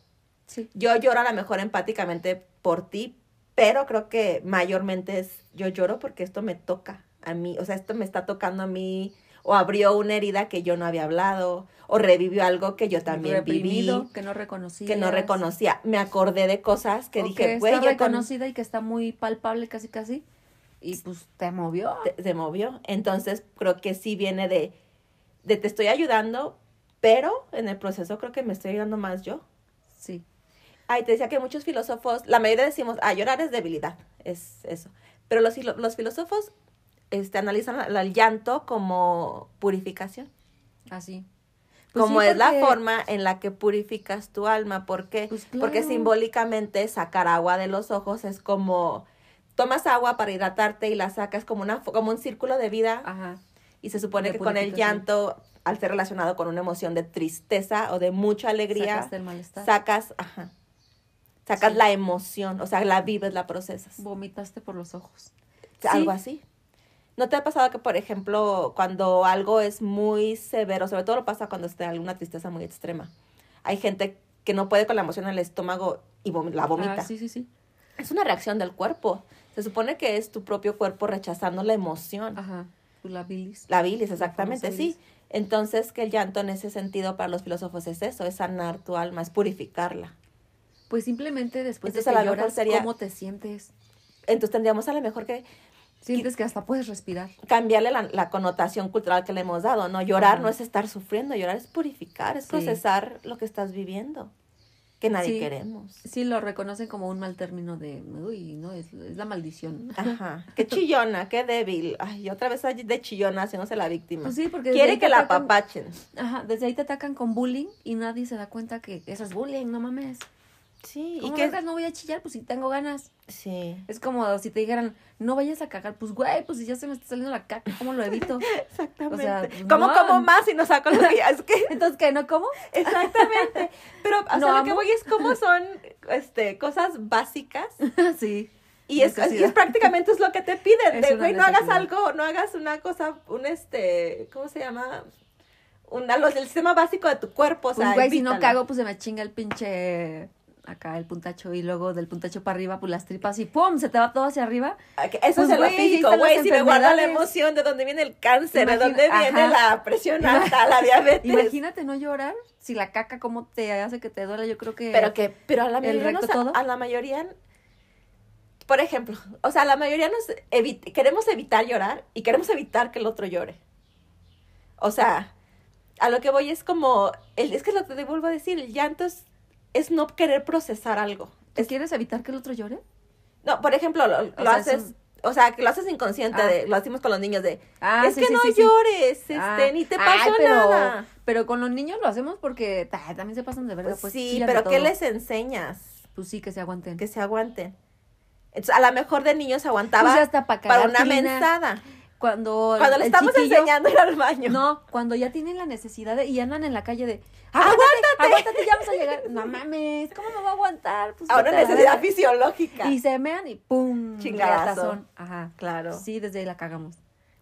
sí. Yo lloro a lo mejor empáticamente por ti, pero creo que mayormente es yo lloro porque esto me toca a mí, o sea, esto me está tocando a mí o abrió una herida que yo no había hablado o revivió algo que yo también Reprimido, viví que no reconocía. que no reconocía. Me acordé de cosas que o dije, que güey, está yo reconocida y que está muy palpable casi casi. Y pues te movió. te- se movió. Entonces creo que sí viene de, de te estoy ayudando, pero en el proceso creo que me estoy ayudando más yo. Sí. Ay, te decía que muchos filósofos, la mayoría decimos, ah, llorar es debilidad, es eso. Pero los, filósofos este, analizan el llanto como purificación. Así. Pues como sí, es la forma en la que purificas tu alma. ¿Por qué? Pues Porque simbólicamente sacar agua de los ojos es como tomas agua para hidratarte y la sacas como una como un círculo de vida Ajá. y se supone de que con el llanto al ser relacionado con una emoción de tristeza o de mucha alegría Sacaste el malestar. sacas ajá, sacas Sí. la emoción o sea la vives la procesas Vomitaste por los ojos. algo Sí. así ¿No te ha pasado que, por ejemplo, cuando algo es muy severo, sobre todo lo pasa cuando está alguna tristeza muy extrema, hay gente que no puede con la emoción en el estómago y vom- la vomita? Ah, sí, sí, sí. Es una reacción del cuerpo. Se supone que es tu propio cuerpo rechazando la emoción. Ajá. La bilis. La bilis, exactamente, sí. Entonces, que el llanto en ese sentido para los filósofos es eso, es sanar tu alma, es purificarla. Pues simplemente después Entonces, de a que lloras, sería- ¿cómo te sientes? Entonces, tendríamos a lo mejor que Sientes que hasta puedes respirar. cambiarle la, la connotación cultural que le hemos dado, ¿no? Llorar Ajá. no es estar sufriendo, llorar es purificar, es Sí. procesar lo que estás viviendo, que nadie Sí. queremos. Sí, lo reconocen como un mal término de, uy, no, es, es la maldición. Ajá, [LAUGHS] qué chillona, qué débil. Ay, otra vez de chillona haciéndose la víctima. Pues sí, porque Quiere que la atacan- apapachen. Ajá, desde ahí te atacan con bullying y nadie se da cuenta que eso es bullying, no mames. Sí, y ¿Cómo que... no voy a chillar? Pues si tengo ganas. Sí, Es como si te dijeran, no vayas a cagar. Pues güey, pues si ya se me está saliendo la caca, ¿cómo lo evito? exactamente. [LAUGHS] O sea, ¿Cómo no. como más y no saco lo que ya es que... [LAUGHS] Entonces, ¿qué? ¿No como? Exactamente. Pero, o [LAUGHS] sea, lo que voy es cómo son este, cosas básicas. sí. Y es, y Necesidad. es prácticamente es lo que te piden. De, güey, no hagas algo, no hagas una cosa, un este, ¿cómo se llama? Una, lo del sistema básico de tu cuerpo, o Pues sea, güey, si no cago, pues se me chinga el pinche acá el puntacho y luego del puntacho para arriba, pues las tripas y ¡pum! se te va todo hacia arriba. Ah, Eso Pues, es lo físico, güey. Si me guarda la emoción, de dónde viene el cáncer, de dónde viene la presión alta, la diabetes. Imagínate no llorar si la caca cómo te hace que te duela, yo creo que Pero que, pero a la mayoría, nos- todo. a la mayoría, por ejemplo, o sea, la mayoría nos queremos evitar llorar y queremos evitar que el otro llore. O sea, a lo que voy es como, el, es que lo que te vuelvo a decir, el llanto es es no querer procesar algo. ¿Tú quieres evitar que el otro llore? No, por ejemplo, lo, lo sea, haces, es un- o sea, que lo haces inconsciente, Ah. de, lo hacemos con los niños de, Ah, es sí, que sí, no sí, llores, este, Ah. ni te Ay, pasó pero, nada. Pero con los niños lo hacemos porque ta, también se pasan de verdad. Pues Pues, sí, pero ¿qué les enseñas? Pues sí, que se aguanten. Que se aguanten. Entonces, a lo mejor de niños aguantaba Pues hasta pa' para cagar una mensada. Cuando, Cuando le estamos enseñando ir al baño. No, cuando ya tienen la necesidad de, y andan en la calle de, aguántate, aguántate, ya vamos a llegar. No mames, ¿cómo me va a aguantar? Pues a una vete a la necesidad fisiológica. Y se mean y pum, Chingadazo. Ajá. Claro. Sí, desde ahí la cagamos.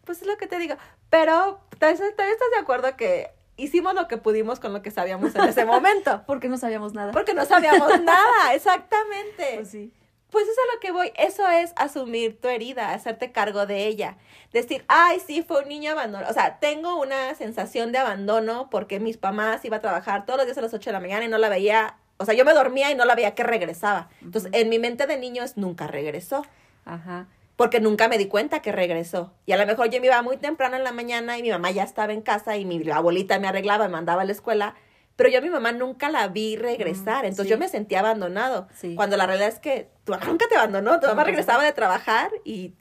Pues es lo que te digo. Pero también estás de acuerdo que hicimos lo que pudimos con lo que sabíamos en ese momento. [LAUGHS] Porque no sabíamos nada. Porque no sabíamos [LAUGHS] nada, exactamente. Pues sí. Pues eso es a lo que voy. Eso es asumir tu herida, hacerte cargo de ella. Decir, ay, sí, fue un niño abandonado. O sea, tengo una sensación de abandono porque mis mamás iba a trabajar todos los días a las 8 de la mañana y no la veía. O sea, yo me dormía y no la veía que regresaba. Entonces, en mi mente de niño es nunca regresó. Ajá. Porque nunca me di cuenta que regresó. Y a lo mejor yo me iba muy temprano en la mañana y mi mamá ya estaba en casa y mi abuelita me arreglaba, me mandaba a la escuela. Pero yo a mi mamá nunca la vi regresar. Mm, Entonces sí. yo me sentía abandonado. Sí. Cuando la realidad es que tu mamá nunca te abandonó. Tu mamá regresaba de trabajar y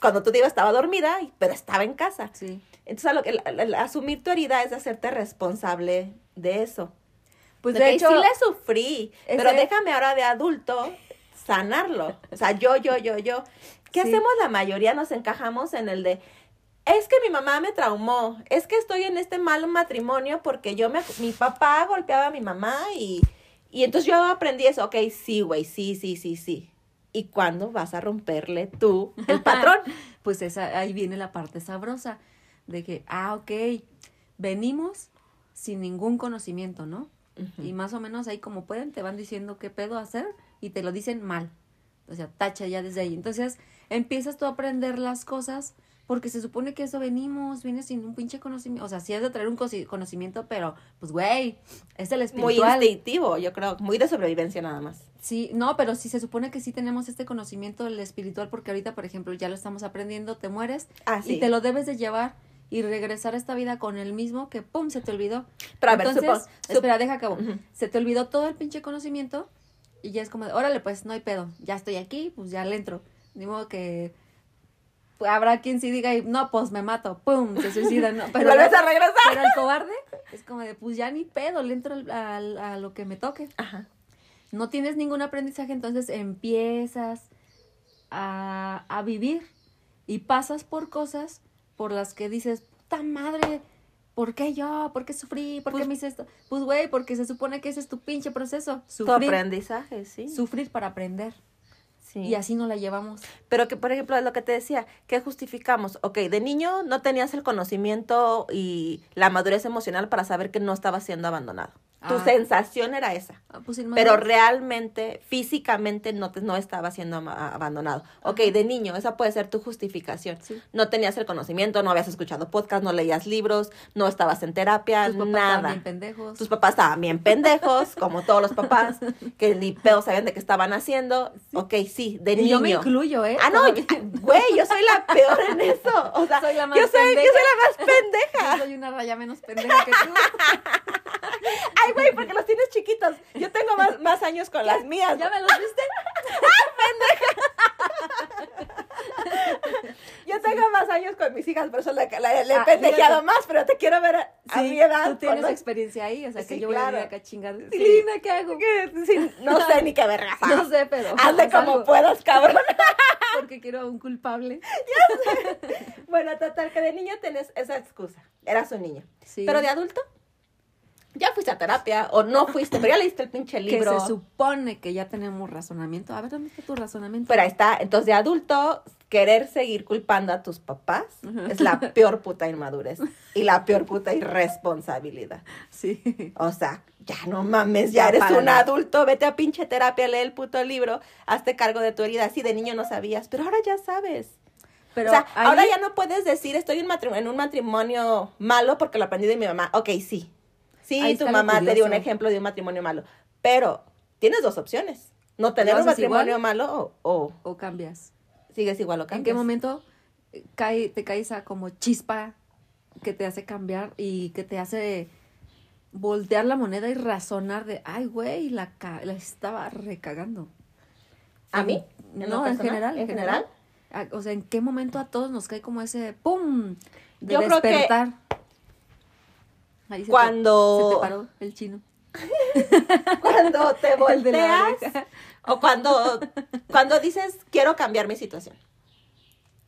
cuando tú te ibas estaba dormida, pero estaba en casa. Sí. Entonces lo que- el- el asumir tu herida es hacerte responsable de eso. Pues de hecho, sí le sufrí, ese- pero déjame ahora de adulto sanarlo. O sea, yo, yo, yo, yo. ¿Qué Sí. hacemos la mayoría? Nos encajamos en el de, es que mi mamá me traumó, es que estoy en este mal matrimonio porque yo me, mi papá golpeaba a mi mamá y, y entonces yo aprendí eso. Ok, sí, güey, sí, sí, sí, sí. ¿Y cuándo vas a romperle tú el patrón? [LAUGHS] pues esa, ahí viene la parte sabrosa de que, ah, ok, venimos sin ningún conocimiento, ¿no? Y más o menos ahí como pueden te van diciendo qué pedo hacer y te lo dicen mal. O sea, tacha ya desde ahí. Entonces empiezas tú a aprender las cosas porque se supone que eso venimos, vienes sin un pinche conocimiento. O sea, sí has de traer un conocimiento, pero pues güey, es el Muy espiritual. instintivo, yo creo, muy de sobrevivencia nada más. Sí, no, pero sí se supone que sí tenemos este conocimiento del espiritual porque ahorita, por ejemplo, ya lo estamos aprendiendo, te mueres Ah, sí. y te lo debes de llevar y regresar a esta vida con el mismo que pum, se te olvidó. Pero a ver, Entonces, supo- espera, deja acabo. Se te olvidó todo el pinche conocimiento y ya es como, de, órale, pues no hay pedo, ya estoy aquí, pues ya le entro. Ni modo que habrá quien sí diga, no, pues me mato, pum, se suicida, no. [LAUGHS] Pero, vuelves a regresar. pero el cobarde es como de, pues ya ni pedo, le entro al- al- a lo que me toque Ajá. no tienes ningún aprendizaje, entonces empiezas a, a vivir y pasas por cosas por las que dices, puta madre, ¿por qué yo? ¿Por qué sufrí? ¿Por qué Pues- me hice esto? Pues güey, porque se supone que ese es tu pinche proceso, Tu sufrir, aprendizaje, sí. sufrir para aprender. Sí. Y así no la llevamos. Pero que, por ejemplo, es lo que te decía, ¿qué justificamos? Ok, de niño no tenías el conocimiento y la madurez emocional para saber que no estaba siendo abandonado. Tu Ah. sensación era esa. Ah, pues, Pero realmente, físicamente, no, te, no estaba siendo abandonado. Ok, de niño, esa puede ser tu justificación. Sí. No tenías el conocimiento, no habías escuchado podcast, no leías libros, no estabas en terapia, Tus papás nada. también pendejos. Tus papás estaban bien pendejos, [LAUGHS] como todos los papás, que ni pedo sabían de qué estaban haciendo. Ok, sí, de y niño. yo me incluyo, ¿eh? Ah, no, [LAUGHS] güey, yo soy la peor en eso. O sea, Soy la más yo, soy, yo pendeja. soy la más pendeja. Yo soy una raya menos pendeja que tú. [LAUGHS] Ay, güey, porque los tienes chiquitos. Yo tengo más, más años con las mías. ¿Ya me los viste? [LAUGHS] Yo tengo más años con mis hijas, por eso la, la- le he Ah, pendejeado más, pero te quiero ver a, a Sí, mi edad. Tú tienes cuando- experiencia ahí, o sea, que Sí, yo voy a ir acá. Sí. Lina, ¿qué hago? que- sí, no [LAUGHS] sé ni qué vergas. No sé, pero. Hazle haz como algo, puedas, cabrón. [LAUGHS] Porque quiero a un culpable. bueno, total, que de niño tenés esa excusa. Eras un niño. Sí. Pero de adulto, ya fuiste a terapia o no fuiste, pero ya leíste el pinche que libro. se supone que ya tenemos razonamiento. A ver, ¿dónde está tu razonamiento? Pero ahí está. Entonces, de adulto, querer seguir culpando a tus papás es la [LAUGHS] peor puta inmadurez y la peor puta irresponsabilidad. Sí. O sea, ya no mames, ya Ya eres un adulto, vete a pinche terapia, lee el puto libro, hazte cargo de tu herida. Sí, de niño no sabías, pero ahora ya sabes. Pero o sea, ahí- ahora ya no puedes decir estoy en, en un matrimonio malo porque lo aprendí de mi mamá. Ok, sí. Sí, tu mamá te dio un ejemplo de un matrimonio malo. Pero tienes dos opciones. No tener ¿Lo un matrimonio igual? malo o, o ¿O cambias? sigues igual o ¿En cambias. qué momento eh, cae, te cae esa como chispa que te hace cambiar y que te hace voltear la moneda y razonar de, ay, güey, la, ca- la estaba recagando. ¿A mí? ¿En No, en general, en ¿En general. O sea, ¿en qué momento a todos nos cae como ese pum de Yo creo que despertar? Ahí se te- Cuando- se te paró el chino. [LAUGHS] Cuando te [LAUGHS] volteas o cuando, cuando dices, quiero cambiar mi situación.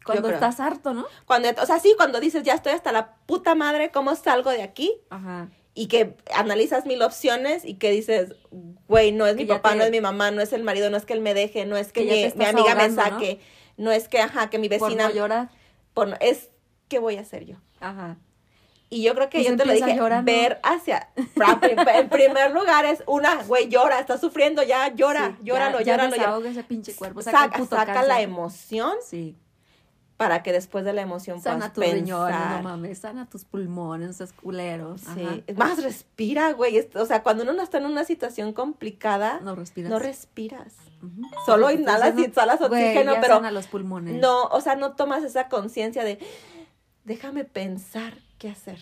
Cuando estás harto, ¿no? Cuando, o sea, sí, cuando dices, ya estoy hasta la puta madre, ¿cómo salgo de aquí? Ajá. Y que analizas mil opciones y que dices, güey, no es Que mi papá, te- no es mi mamá, no es el marido, no es que él me deje, no es que, mi, amiga me saque, ¿no? es que, ajá, que mi Por vecina, no llorar. por no- es, ¿qué voy a hacer yo? Ajá. Y yo creo que yo te lo dije, llorando. ver hacia, en primer lugar es una, güey, llora, está sufriendo, ya, llora, Sí, llóralo, ya, ya llóralo, desahoga ese pinche cuerpo. Saca, Saca, puto saca la emoción Sí. para que después de la emoción Sana puedas tus riñones, pensar. no mames. Sana tus pulmones, esos culeros. Sí, Ajá. más respira, güey. O sea, cuando uno no está en una situación complicada, No respiras. no respiras. Ujú. Solo Te estás inhalas y exhalas "Güey, oxígeno, ya pero sana los pulmones. no, o sea, no tomas esa conciencia de déjame pensar qué hacer.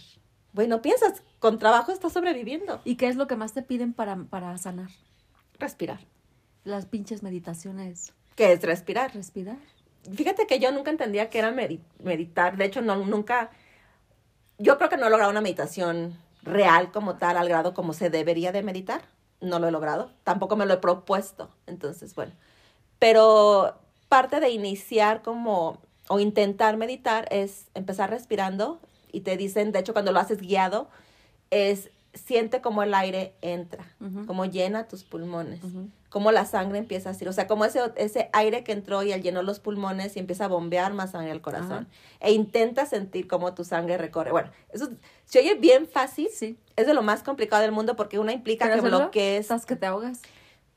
Bueno, piensas, con trabajo estás sobreviviendo. ¿Y qué es lo que más te piden para, para sanar? Respirar. Las pinches meditaciones. ¿Qué es respirar? Respirar. Fíjate que yo nunca entendía que era medi- meditar. De hecho, no, nunca. Yo creo que no he logrado una meditación real como tal, al grado como se debería de meditar. No lo he logrado. Tampoco me lo he propuesto. Entonces, bueno. Pero parte de iniciar como. o intentar meditar es empezar respirando. Y te dicen, de hecho, cuando lo haces guiado, es siente como el aire entra, Ujú. como llena tus pulmones cómo la sangre empieza a ir, o sea, como ese, ese aire que entró y llenó los pulmones y empieza a bombear más sangre al corazón. E intenta sentir cómo tu sangre recorre. Bueno, eso se oye bien fácil, Sí. es de lo más complicado del mundo porque una implica que bloquees. Estás que te ahogas.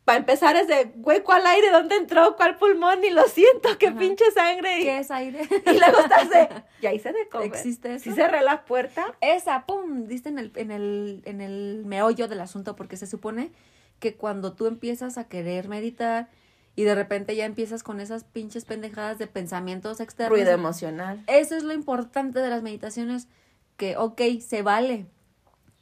Para empezar es de, güey, ¿cuál aire? ¿Dónde entró? ¿Cuál pulmón? Ni lo siento, qué Ajá. pinche sangre. Y, ¿Qué es aire? y luego estás de, [LAUGHS] ya hice de comer. ¿Existe eso? Sí cerré la puerta. Esa, pum, diste en el, en el, en el meollo del asunto, porque se supone que cuando tú empiezas a querer meditar y de repente ya empiezas con esas pinches pendejadas de pensamientos externos. Ruido emocional. Eso es lo importante de las meditaciones, que, ok, se vale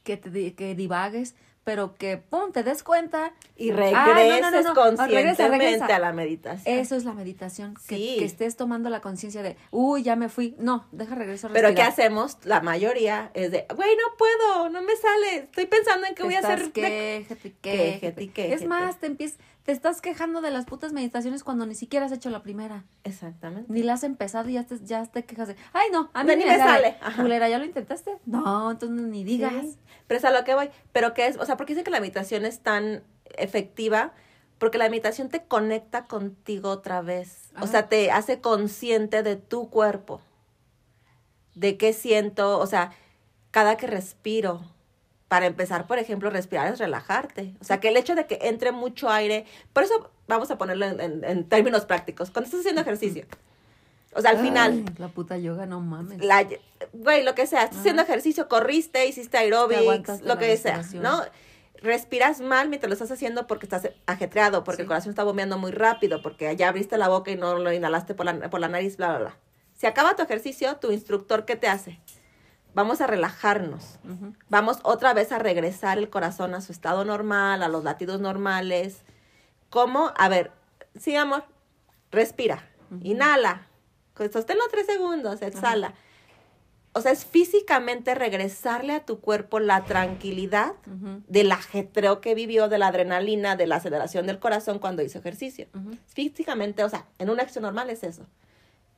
que, te, que divagues, pero que, pum, te des cuenta. Y regreses no, no, no, no. conscientemente Regresa, regresa. a la meditación. Eso es la meditación, que, Sí. que estés tomando la conciencia de, uy, ya me fui. No, deja regreso Pero ¿qué hacemos? La mayoría es de, güey, no puedo, no me sale, estoy pensando en qué voy a hacer. Quéjate, quéjate. quéjate. Es más, te empiezas, te estás quejando de las putas meditaciones cuando ni siquiera has hecho la primera. Exactamente. Ni la has empezado y ya te, ya te quejas de, ay no, a mí ni ni me sale. Culera, ¿ya lo intentaste? No, entonces ni digas. Sí, Pero es a lo que voy. Pero que es, o sea, porque dicen que la meditación es tan efectiva? Porque la meditación te conecta contigo otra vez. O sea, te hace consciente de tu cuerpo. De qué siento, o sea, cada que respiro. Para empezar, por ejemplo, respirar es relajarte. O sea, que el hecho de que entre mucho aire, por eso vamos a ponerlo en, en- en términos prácticos. Cuando estás haciendo ejercicio, o sea, al final, la puta yoga, no mames. la, güey, lo que sea, estás haciendo ejercicio, corriste, hiciste de lo que sea. ¿no? Respiras mal mientras lo estás haciendo porque estás ajetreado, porque Sí. el corazón está bombeando muy rápido, porque ya abriste la boca y no lo inhalaste por la, por la nariz, bla, bla, bla. Se acaba tu ejercicio, tu instructor, ¿qué te hace? Vamos a relajarnos. Vamos otra vez a regresar el corazón a su estado normal, a los latidos normales. ¿Cómo? A ver, sí, amor, respira, inhala, sosténlo tres segundos, exhala. O sea, es físicamente regresarle a tu cuerpo la tranquilidad del ajetreo que vivió, de la adrenalina, de la aceleración del corazón cuando hizo ejercicio. Físicamente, o sea, en una acción normal es eso.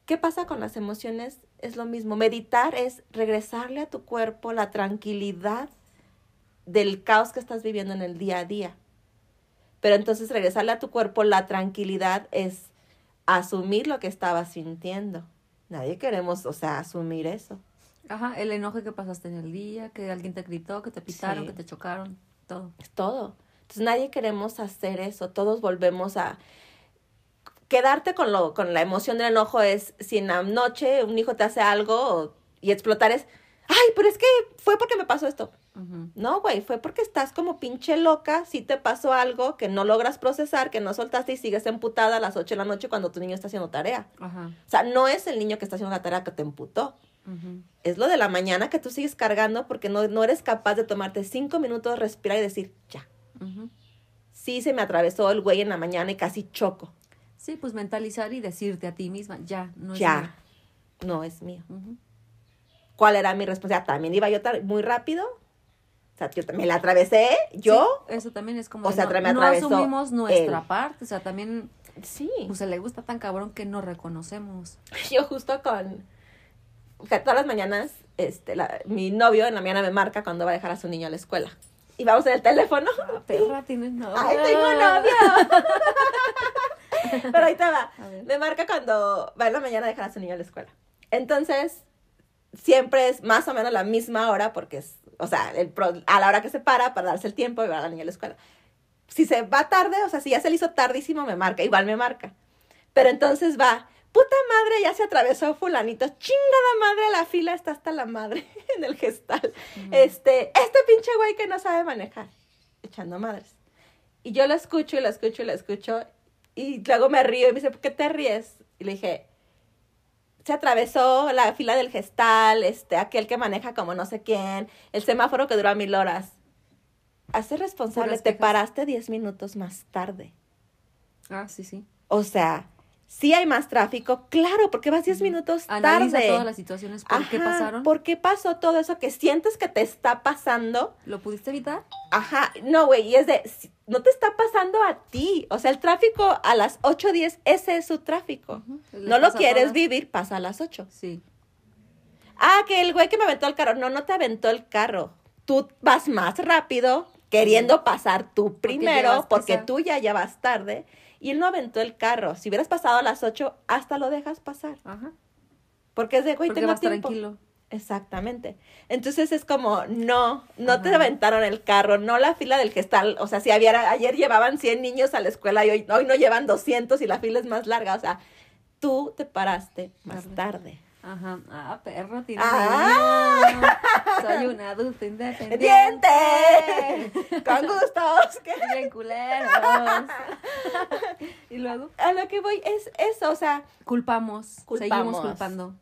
¿Qué pasa con las emociones? Es lo mismo. Meditar es regresarle a tu cuerpo la tranquilidad del caos que estás viviendo en el día a día. Pero entonces regresarle a tu cuerpo la tranquilidad es asumir lo que estabas sintiendo. Nadie queremos, o sea, asumir eso. Ajá, el enojo que pasaste en el día, que alguien te gritó, que te pitaron, Sí. que te chocaron, todo. Es todo. Entonces nadie queremos hacer eso. Todos volvemos a quedarte con lo con la emoción del enojo es si en la noche un hijo te hace algo y explotar es, ay, pero es que fue porque me pasó esto. No, güey, fue porque estás como pinche loca, si te pasó algo que no logras procesar, que no soltaste y sigues emputada a las 8 de la noche cuando tu niño está haciendo tarea. O sea, no es el niño que está haciendo la tarea que te emputó. Es lo de la mañana que tú sigues cargando porque no, no eres capaz de tomarte cinco minutos, respirar y decir, ya. Sí, se me atravesó el güey en la mañana y casi choco. Sí, pues mentalizar y decirte a ti misma, ya, no es ya. mío. No es mío. ¿Cuál era mi responsabilidad? También iba yo muy rápido. O sea, yo me la atravesé, yo. Sí, eso también es como O sea, no, me no asumimos nuestra él. parte, o sea, también Sí. pues se le gusta tan cabrón que no reconocemos. [LAUGHS] Yo justo con. o sea, todas las mañanas, este, la- mi novio en la mañana me marca cuando va a dejar a su niño a la escuela. Y vamos en el teléfono. Ah, perra, tienes novio. ¡Ay, tengo novio! [LAUGHS] [LAUGHS] Pero ahí te va. Me marca cuando va en la mañana a dejar a su niño a la escuela. Entonces, siempre es más o menos la misma hora porque es, o sea, el pro- a la hora que se para para darse el tiempo y llevar a la niña a la escuela. Si se va tarde, o sea, si ya se le hizo tardísimo, me marca, igual me marca. Pero entonces va, puta madre, ya se atravesó fulanito, chingada madre, la fila está hasta la madre [LAUGHS] en el gestal. Este, este pinche güey que no sabe manejar, echando madres. Y yo lo escucho y lo escucho y lo escucho. Y luego me río y me dice, ¿por qué te ríes? Y le dije, se atravesó la fila del gestal, este, aquel que maneja como no sé quién, el semáforo que dura mil horas. Hace responsable, te paraste diez minutos más tarde. Ah, sí, sí. O sea, sí hay más tráfico, claro, porque vas diez minutos Analiza tarde. todas las situaciones, por qué pasaron. ¿Por qué pasó todo eso que sientes que te está pasando? ¿Lo pudiste evitar? Ajá, no, güey, y es de, no te está pasando a ti. O sea, el tráfico a las 8.10, ese es su tráfico. No lo quieres todas. vivir, pasa a las 8. Sí. Ah, que el güey que me aventó el carro. No, no te aventó el carro. Tú vas más rápido, queriendo pasar tú primero, porque esa- tú ya, ya vas tarde. Y él no aventó el carro. Si hubieras pasado a las 8, hasta lo dejas pasar. Ajá. Porque es de, güey, tengo vas tiempo. tranquilo. Exactamente. Entonces es como, no, no te aventaron el carro, no la fila del gestal. O sea, si había, ayer llevaban 100 niños a la escuela y hoy, hoy no llevan 200 y la fila es más larga. O sea, tú te paraste más Tarde. tarde. Ajá. Ah, perro, tiene Ah. Soy un adulto independiente. ¡Diente! Con gustos. ¿Qué? [LAUGHS] Bien culeros. y luego A lo que voy es eso, o sea, culpamos. Culpamos. Seguimos culpando.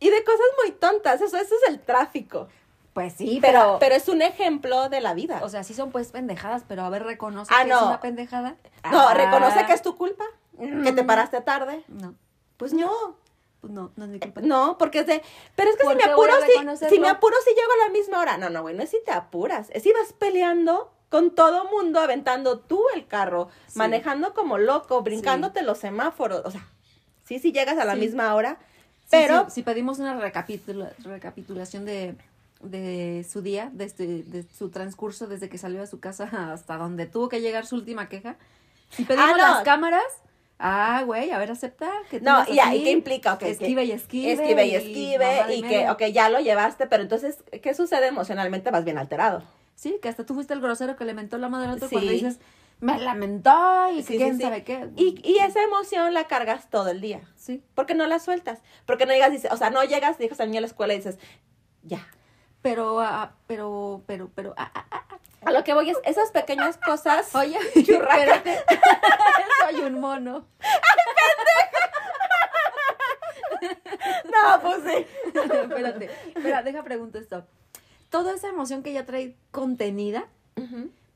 y de cosas muy tontas. Eso, eso es el tráfico. Pues sí, Pero, pero es un ejemplo de la vida. O sea, sí son pues pendejadas, pero a ver, reconoce Ah, que no. es una pendejada. no, Ah. reconoce que es tu culpa, que te paraste tarde. No, Pues no. Pues no, no es mi culpa. No, porque es de, pero es que si ¿Por me apuro, a si, si me apuro, si llego a la misma hora. No, no, güey, no es si te apuras, es si vas peleando con todo mundo, aventando tú el carro, Sí. manejando como loco, brincándote los semáforos. O sea, sí, sí llegas a la Sí. misma hora, pero si pedimos una recapitula- recapitulación de, de su día, de, este- de su transcurso desde que salió de su casa [LAUGHS] hasta donde tuvo que llegar su última queja. Si pedimos Ah, no. las cámaras, ah, güey, a ver, aceptar. Que no, ya, así, ¿y qué implica? Ok, que- esquive y esquive. esquive y esquive, y, que, ok, ya lo llevaste, pero entonces, ¿qué sucede emocionalmente? Vas bien alterado. Sí, que hasta tú fuiste el grosero que le mentó la madre al otro Sí. cuando dices, me lamentó y Sí, quién sí, sabe qué. Y, y esa emoción la cargas todo el día. Sí, Porque no la sueltas. Porque no llegas, dices, o sea, no llegas, dejas al niño a la escuela y dices, ya. pero, ah, pero, pero, pero, ah, ah, ah, ah. A lo que voy es esas pequeñas cosas. Oye, [LAUGHS] Churraca. [LAUGHS] Soy un mono. No, pues sí. Espérate, espera, deja pregunto esto. Toda esa emoción que ya trae contenida,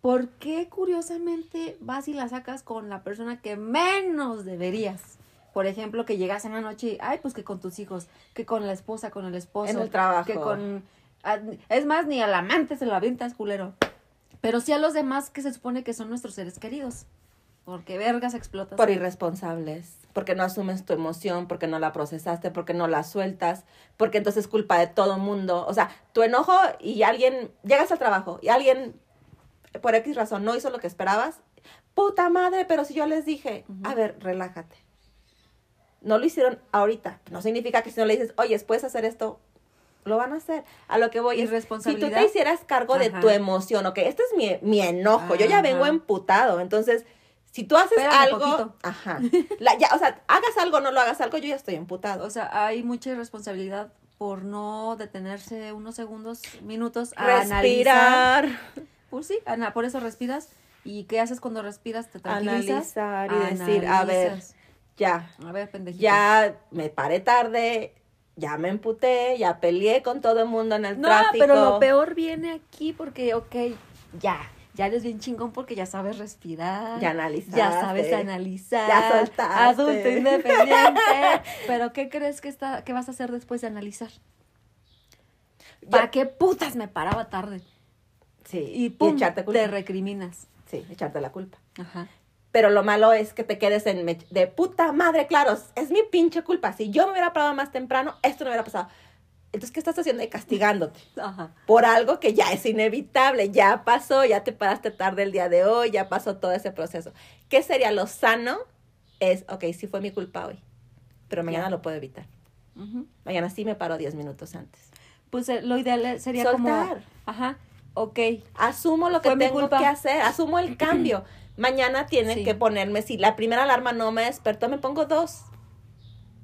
¿por qué curiosamente vas y la sacas con la persona que menos deberías? Por ejemplo, que llegas en la noche y, ay, pues que con tus hijos, que con la esposa, con el esposo. En el trabajo. Que con... ah, Es más, ni al amante se lo avientas, culero. Pero sí a los demás que se supone que son nuestros seres queridos. Porque vergas explotas. Por irresponsables. Porque no asumes tu emoción, porque no la procesaste, porque no la sueltas, porque entonces es culpa de todo mundo. O sea, tu enojo y alguien, llegas al trabajo y alguien, por X razón, no hizo lo que esperabas. Puta madre, pero si yo les dije, a ver, relájate. No lo hicieron ahorita. No significa que si no le dices, oye, puedes hacer esto, lo van a hacer. A lo que voy es, si tú te hicieras cargo de tu emoción, ok, este es mi, mi enojo, yo ya vengo emputado, entonces, si tú haces Espérame algo, poquito. ajá, [LAUGHS] la- ya, o sea, hagas algo no lo hagas algo, yo ya estoy emputado. O sea, hay mucha irresponsabilidad por no detenerse unos segundos, minutos a analizar. Respirar, Pues sí, ana- por eso respiras. ¿Y qué haces cuando respiras? Te tranquilizas. analizar y decir, a ver, ya, A ver, pendejito. ya me paré tarde, ya me emputé, ya peleé con todo el mundo en el No, tráfico. pero lo peor viene aquí porque, ok, ya, ya eres bien chingón porque ya sabes respirar. Ya analizaste. Ya sabes analizar. Ya soltaste. Adulto independiente. pero ¿qué crees que, está, que vas a hacer después de analizar? ¿Para Yo- qué putas me paraba tarde? Sí, Y pum, echarte culpa. te recriminas. Sí, echarte la culpa. Ajá. Pero lo malo es que te quedes en de puta madre, claro, es mi pinche culpa. Si yo me hubiera parado más temprano, esto no hubiera pasado. Entonces, ¿qué estás haciendo? ahí? Castigándote [LAUGHS] Ajá. por algo que ya es inevitable, ya pasó, ya te paraste tarde el día de hoy, ya pasó todo ese proceso. ¿Qué sería lo sano? Es, ok, sí fue mi culpa hoy, pero mañana Ya. lo puedo evitar. Ujú. Mañana sí me paro 10 minutos antes. Pues eh, lo ideal sería Soltar. como. Ajá. Ok. Asumo lo que tengo que hacer, asumo el [CLEARS THROAT] cambio. Mañana tiene Sí. que ponerme, si la primera alarma no me despertó, me pongo dos.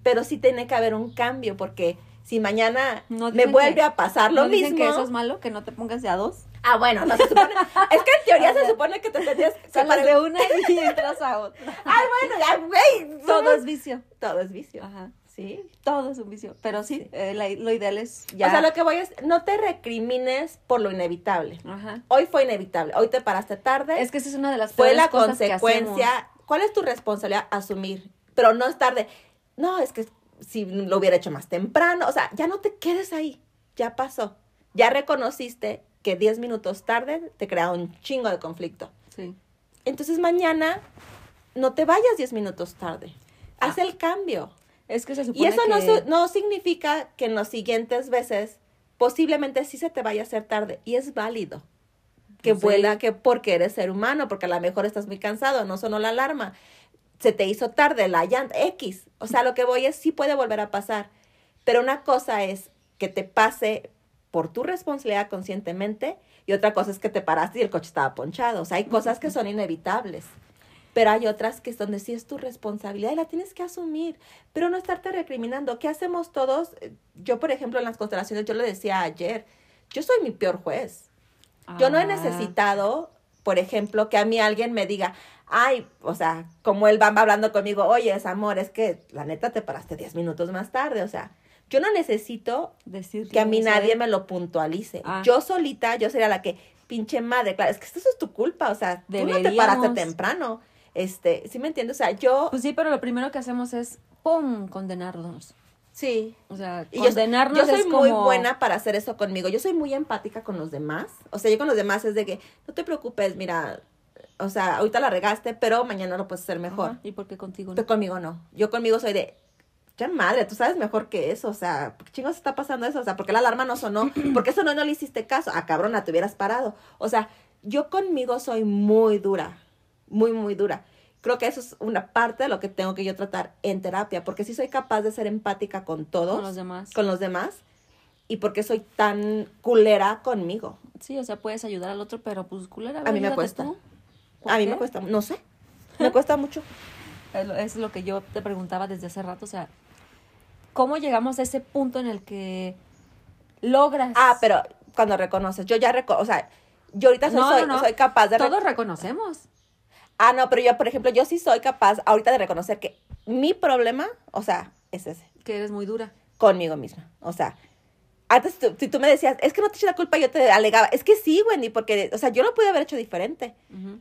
Pero sí tiene que haber un cambio, porque si mañana No me vuelve que- a pasar lo ¿No dicen mismo. que eso es malo? Que no te pongas de a dos. Ah, bueno, no se supone. [LAUGHS] es que en teoría O sea, se supone que te tendrías que Sales de una y [LAUGHS] entras a otra. Ay, bueno, ya, güey. Todo es vicio. Todo es vicio. Ajá. Sí. Todo es un vicio. Pero sí, Sí. eh, la- lo ideal es ya. O sea, lo que voy es, no te recrimines por lo inevitable. Ajá. Hoy fue inevitable. Hoy te paraste tarde. Es que esa es una de las fue la cosas que consecuencia. ¿Cuál es tu responsabilidad? Asumir. Pero no es tarde. No, es que si lo hubiera hecho más temprano. O sea, ya no te quedes ahí. Ya pasó. Ya reconociste que 10 minutos tarde te crea un chingo de conflicto. Sí. Entonces mañana no te vayas 10 minutos tarde. Haz Ah. el cambio. Es que se supone Y eso no, que... no significa que en las siguientes veces posiblemente sí se te vaya a hacer tarde. Y es válido. Que Sí. vuela, que porque eres ser humano, porque a lo mejor estás muy cansado, no sonó la alarma, se te hizo tarde la llanta, X. O sea, lo que voy es, sí puede volver a pasar. Pero una cosa es que te pase por tu responsabilidad conscientemente y otra cosa es que te paraste y el coche estaba ponchado. O sea, hay cosas que son inevitables. Pero hay otras que son de sí es tu responsabilidad y la tienes que asumir, pero no estarte recriminando. ¿Qué hacemos todos? Eh, Yo, por ejemplo, en las constelaciones, yo lo decía ayer, yo soy mi peor juez. Yo no he Ah. necesitado, por ejemplo, que a mí alguien me diga, ay, o sea, como él va hablando conmigo, oye, es amor, es que la neta te paraste 10 minutos más tarde, o sea, yo no necesito Decirle que a mí nadie me lo puntualice. Ah. Yo solita, yo sería la que, pinche madre, claro, es que eso es tu culpa, o sea, tú no te paraste Deberíamos. temprano. Este, ¿sí me entiendes? O sea, yo, Pues sí, pero lo primero que hacemos es, ¡pum!, condenarnos. sí, O sea, Y yo, condenarnos yo soy es muy buena para hacer eso conmigo. Yo soy muy empática con los demás. O sea, yo con los demás es de que no te preocupes, mira, o sea, ahorita la regaste, pero mañana lo puedes hacer mejor. Ajá, ¿Y por qué contigo no? Pero conmigo no. Yo conmigo soy de, ya madre, tú sabes mejor que eso. O sea, ¿por qué chingos está pasando eso? O sea, ¿por qué la alarma no sonó? [CLEARS THROAT] ¿Por qué eso no, no le hiciste caso? Ah, cabrona, te hubieras parado. O sea, yo conmigo soy muy dura. Muy, muy dura. Creo que eso es una parte de lo que tengo que yo tratar en terapia, porque sí soy capaz de ser empática con todos Con los demás. con los demás y porque soy tan culera conmigo. Sí, o sea, puedes ayudar al otro, pero pues culera. A mí me cuesta. tú. ¿Por A mí me cuesta, no sé, me cuesta mucho. [LAUGHS] Es lo- que yo te preguntaba desde hace rato, o sea, ¿cómo llegamos a ese punto en el que logras? Ah, pero cuando reconoces, yo ya reconozco, o sea, yo ahorita No, soy, no, no. soy capaz de... Todos reconocemos. Ah, no, pero yo, por ejemplo, yo sí soy capaz ahorita de reconocer que mi problema, o sea, es ese, que eres muy dura. conmigo misma. O sea, antes tú- si tú me decías, es que no te eché la culpa, yo te alegaba, es que sí, Wendy, porque, o sea, yo lo pude haber hecho diferente.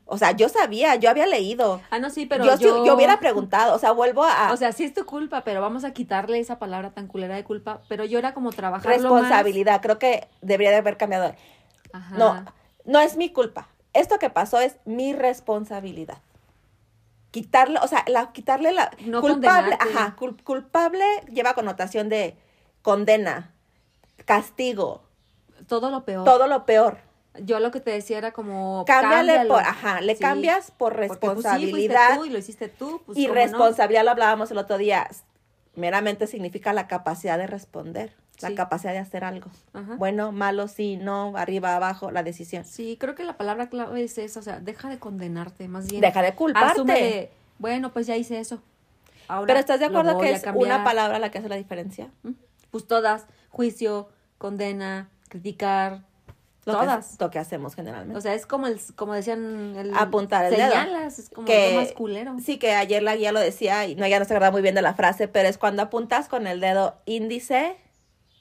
O sea, yo sabía, yo había leído. Ah, no, sí, pero yo, yo... yo hubiera preguntado, o sea, vuelvo a... O sea, sí es tu culpa, pero vamos a quitarle esa palabra tan culera de culpa. Pero yo era como trabajarlo responsabilidad. Creo que debería de haber cambiado. Ajá. No, no es mi culpa. Esto que pasó es mi responsabilidad. Quitarle, o sea, la, quitarle la No culpable, condenarte. ajá, cul- culpable lleva connotación de condena, castigo, Todo lo peor. todo lo peor. Yo lo que te decía era como... Cámbiale cámbialo. por, ajá, le Sí, cambias por porque, pues, sí, responsabilidad tú y lo hiciste tú. Pues, y responsabilidad, lo hablábamos el otro día, meramente significa la capacidad de responder, la Sí. capacidad de hacer algo. Ajá. Bueno, malo, sí, no, arriba, abajo, la decisión. Sí, creo que la palabra clave es esa, o sea, deja de condenarte, más bien. Deja de culparte. Asume de, bueno, pues ya hice eso. Ahora Pero ¿estás de acuerdo que es una palabra la que hace la diferencia? ¿Mm? Pues todas, juicio, condena, criticar, Lo Todas. Que, lo que hacemos generalmente. O sea, es como el, como decían el Apuntar el dedo. señalas, es como Que- más culero. Sí, que ayer la guía lo decía y no, ya no se acuerda muy bien de la frase, pero es cuando apuntas con el dedo índice,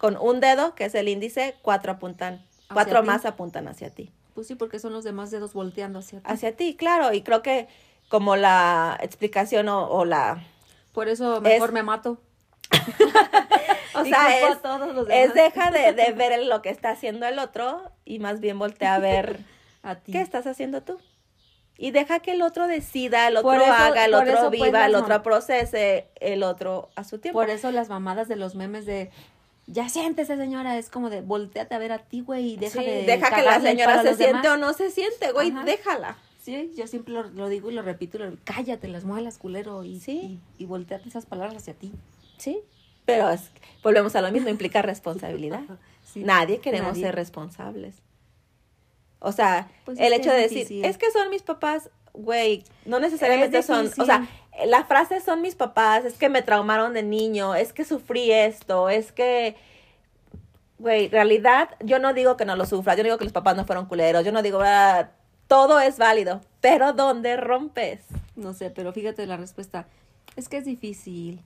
con un dedo, que es el índice, cuatro apuntan, cuatro ti. más apuntan hacia ti. Pues sí, porque son los demás dedos volteando hacia ti. Hacia ti, claro, y creo que como la explicación o, o la... Por eso mejor Es- me mato. [LAUGHS] O sea, es, todos los es deja de, de [LAUGHS] ver lo que está haciendo el otro y más bien voltea a ver [LAUGHS] a ti. qué estás haciendo tú. Y deja que el otro decida, el otro eso- haga, el otro pues, viva, el otro procese, el otro a su tiempo. Por eso las mamadas de los memes de ya siéntese señora, es como de volteate a ver a ti, güey, y deja Sí, de deja que la señora se siente demás. o no se siente, güey, Ajá. déjala. Sí, yo siempre lo, lo digo y lo repito, y lo- cállate las muelas, culero, y, Sí. y, y volteate esas palabras hacia ti. Sí, pero es- volvemos a lo mismo, implica responsabilidad. [LAUGHS] Sí, Nadie queremos nadie. ser responsables. O sea, Pues el hecho de decir, es que son mis papás, güey, no necesariamente Es son, o sea, la frase son mis papás, es que me traumaron de niño, es que sufrí esto, es que, güey, realidad, yo no digo que no lo sufras, yo no digo que los papás no fueron culeros, yo no digo, ah, todo es válido, pero ¿dónde rompes? No sé, pero fíjate la respuesta. Es que es difícil.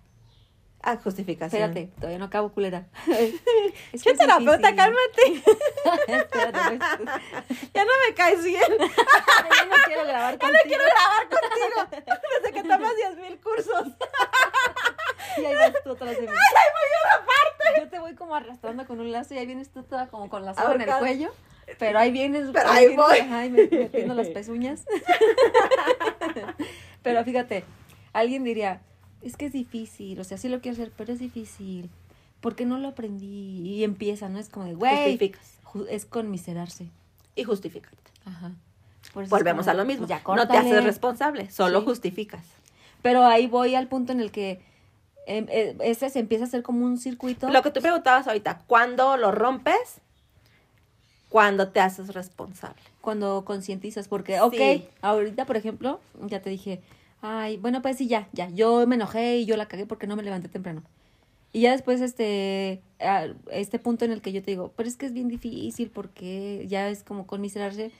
Ah, justificación. Espérate, todavía no acabo, culera. [LAUGHS] es ¿Qué es terapeuta? difícil. Cálmate. [LAUGHS] Espérate, pues. ya no me caes bien. [LAUGHS] Yo no quiero grabar Ya no contigo. quiero grabar contigo. Desde que tomas 10 mil cursos. Y ahí vas tú atrás de mí. ¡Ay, muy aparte! Yo te voy como arrastrando con un lazo y ahí vienes tú toda como con la soga en el cuello. Pero ahí vienes. Pero ahí voy. ajá, y me- metiendo las pezuñas. pero fíjate, alguien diría, es que es difícil, o sea, sí lo quiero hacer, pero es difícil. Porque no lo aprendí. Y empieza, ¿no? Es como de, güey, Justificas. ju- es conmiserarse. Y justificas. Ajá. Por Volvemos como, a lo mismo. ya no te haces responsable, solo Sí. justificas. Pero ahí voy al punto en el que em, eh, ese se empieza a hacer como un circuito. Lo que tú preguntabas ahorita, ¿cuándo lo rompes? Cuando te haces responsable. cuando concientizas, porque, ok, Sí. ahorita, por ejemplo, ya te dije, ay, bueno, pues sí, ya, ya, yo me enojé y yo la cagué porque no me levanté temprano. Y ya después, este, a- este punto en el que yo te digo, pero es que es bien difícil porque ya es como conmiserarse,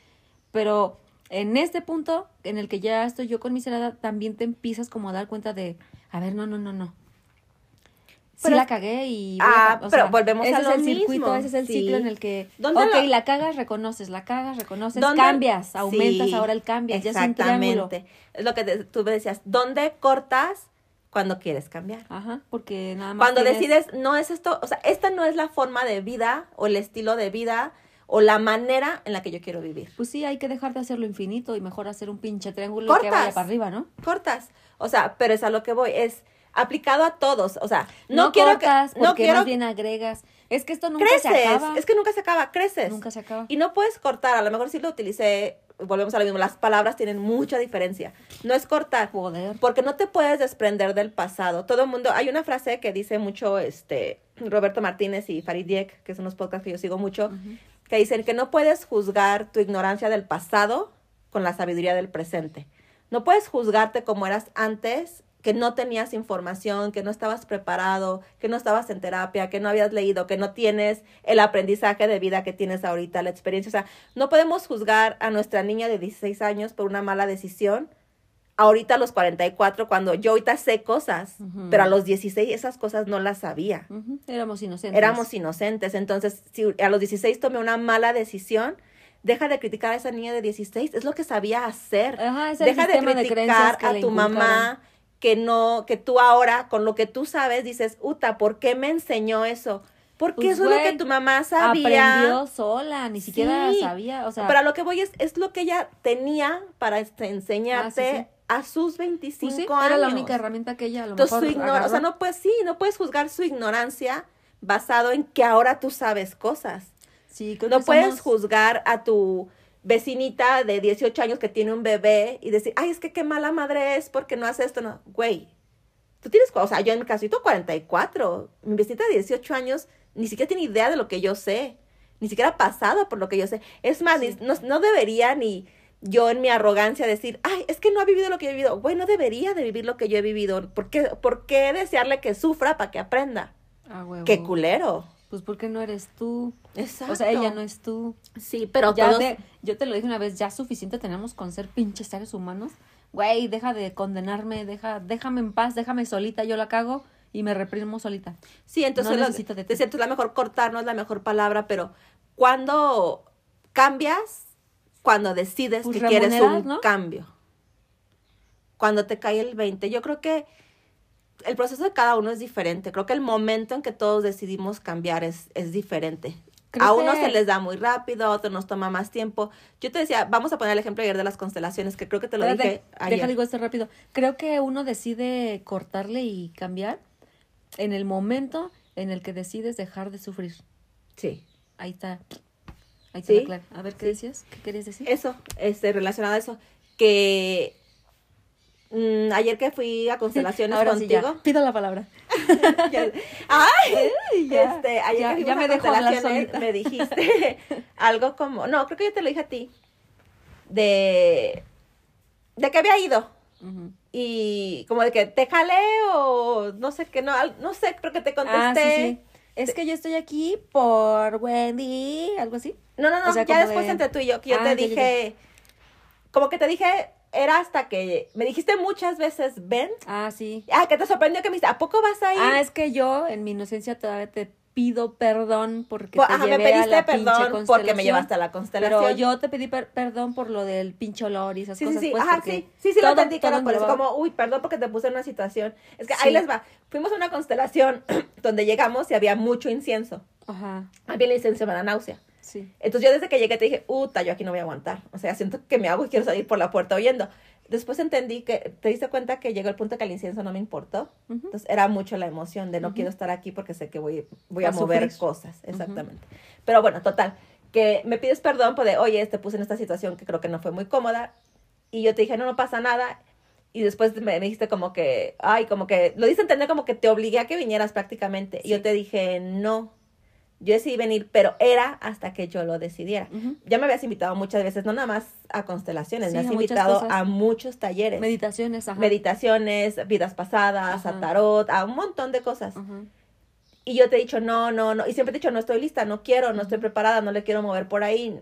pero en este punto en el que ya estoy yo conmiserada, también te empiezas como a dar cuenta de, a ver, no, no, no, no. Sí Pero- la cagué y... a Ah, o pero sea, volvemos ese a es lo el circuito, ese es el sí. ciclo en el que, ¿Dónde ok, lo- la cagas, reconoces, la cagas, reconoces, ¿Dónde- cambias, aumentas, Sí, ahora el cambias, ya es un triángulo. Exactamente. Es lo que te- tú me decías, ¿dónde cortas cuando quieres cambiar? Ajá, porque nada más Cuando tienes- decides, no es esto, o sea, esta no es la forma de vida o el estilo de vida o la manera en la que yo quiero vivir. Pues sí, hay que dejar de hacerlo infinito y mejor hacer un pinche triángulo que Cortas. vaya para arriba, ¿no? Cortas. O sea, pero es a lo que voy, es aplicado a todos. O sea, no, quiero cortas, que. No porque quiero. más bien agregas. Es que esto nunca creces. se acaba. Es que nunca se acaba, creces. Nunca se acaba. Y no puedes cortar. A lo mejor sí lo utilicé. Volvemos a lo mismo. Las palabras tienen mucha diferencia. No es cortar. Joder. Porque no te puedes desprender del pasado. Todo el mundo, hay una frase que dice mucho este Roberto Martínez y Farid Diek, que son unos podcasts que yo sigo mucho, que dicen que no puedes juzgar tu ignorancia del pasado con la sabiduría del presente. No puedes juzgarte como eras antes, que no tenías información, que no estabas preparado, que no estabas en terapia, que no habías leído, que no tienes el aprendizaje de vida que tienes ahorita, la experiencia. O sea, no podemos juzgar a nuestra niña de 16 años por una mala decisión. Ahorita a los 44, cuando yo ahorita sé cosas, pero a los 16 esas cosas no las sabía Éramos inocentes. éramos inocentes. Entonces, si a los 16 tomé una mala decisión, deja de criticar a esa niña de 16, es lo que sabía hacer. Ajá, es el deja de criticar que a tu mamá que no, que tú ahora, con lo que tú sabes, dices, Uta, ¿por qué me enseñó eso? Porque Pues, eso es lo que tu mamá sabía. Aprendió sola, ni siquiera Sí. sabía, o sea, Pero a lo que voy es, es lo que ella tenía para este, enseñarte Ah, sí, sí. a sus 25 pues años. era la única herramienta que ella a lo Entonces, mejor su ignor- o sea, no puedes, sí, no puedes juzgar su ignorancia basado en que ahora tú sabes cosas. Sí, creo No que puedes somos- juzgar a tu vecinita de 18 años que tiene un bebé y decir, ay, es que qué mala madre es porque no hace esto. No, güey, tú tienes, o sea, yo en mi caso, yo tengo 44. Mi vecinita de 18 años ni siquiera tiene idea de lo que yo sé. Ni siquiera ha pasado por lo que yo sé. Es más, Sí. ni- no, no debería ni yo en mi arrogancia decir, ay, es que no ha vivido lo que yo he vivido. Güey, no debería de vivir lo que yo he vivido. ¿Por qué, por qué desearle que sufra para que aprenda? Ah. Qué culero. Pues porque no eres tú. Exacto. O sea, ella no es tú. Sí, pero Ya todos... de- yo te lo dije una vez, ya suficiente tenemos con ser pinches seres humanos. Güey, deja de condenarme, deja, déjame en paz, déjame solita, yo la cago y me reprimo solita. Sí, entonces No necesito de ti. es la mejor cortar, no es la mejor palabra, pero cuando cambias, cuando decides Pues que quieres un ¿no? cambio. Cuando te cae el 20, yo creo que el proceso de cada uno es diferente. Creo que el momento en que todos decidimos cambiar es, es diferente. Creo a que- se les da muy rápido, a otros nos toma más tiempo. Yo te decía, vamos a poner el ejemplo ayer de las constelaciones, que creo que te lo Espérate, dije ayer. deja digo esto rápido. Creo que uno decide cortarle y cambiar en el momento en el que decides dejar de sufrir. Sí. Ahí está. Ahí está Sí. A ver, ¿qué decías? ¿Qué querías decir? Eso, este, relacionado a eso, que mm, ayer que fui a constelaciones Ahora sí, contigo. ya. Pido la palabra. [LAUGHS] ya- ¡Ay! ya, este, ayer ya- que fuimos ya a me hablar constelaciones, me dijiste [LAUGHS] algo como, no, creo que yo te lo dije a ti, de, de que había ido. Y como de que te jalé o no sé qué, no, no sé, creo que te contesté. Ah, sí, sí. Es que yo estoy aquí por Wendy, algo así. No, no, no, O sea, ya después de- entre tú y yo, que yo Ah, te dije, como que te dije, era hasta que me dijiste muchas veces, ven. Ah, sí. Ah, que te sorprendió que me dijiste, ¿a poco vas a ir? Ah, es que yo en mi inocencia todavía te pido perdón porque Pues, te ajá, me llevé a pediste la pinche perdón porque me llevaste a la constelación. Pero yo te pedí per- perdón por lo del pinche olor y esas Sí, sí, cosas. sí, pues, ajá, sí, sí, sí, lo todo- entendí que por eso, como, uy, perdón porque te puse en una situación. Es que Sí. ahí les va, fuimos a una constelación [CLEARS THROAT] donde llegamos y había mucho incienso. Ajá, Había el incienso, me da náusea. Sí. Entonces yo desde que llegué te dije, uta, yo aquí no voy a aguantar. O sea, siento que me hago y quiero salir por la puerta oyendo. Después entendí que, te diste cuenta que llegó el punto que el incienso no me importó. Entonces era mucho la emoción de no quiero estar aquí porque sé que voy, voy a, A mover sufrir. cosas. Exactamente. Pero bueno, total. Que me pides perdón por de, oye, te puse en esta situación que creo que no fue muy cómoda. Y yo te dije, no, no pasa nada. Y después me, me dijiste como que, ay, como que, lo dice entender como que te obligué a que vinieras prácticamente. Y yo te dije, no, yo decidí venir, pero era hasta que yo lo decidiera. Ya me habías invitado muchas veces, no nada más a constelaciones, Sí, me has a invitado cosas. a muchos talleres Meditaciones, ajá. meditaciones, vidas pasadas, a Ajá. tarot, a un montón de cosas. Y yo te he dicho, no, no, no. Y siempre te he dicho, no estoy lista, no quiero, no estoy preparada, no le quiero mover por ahí.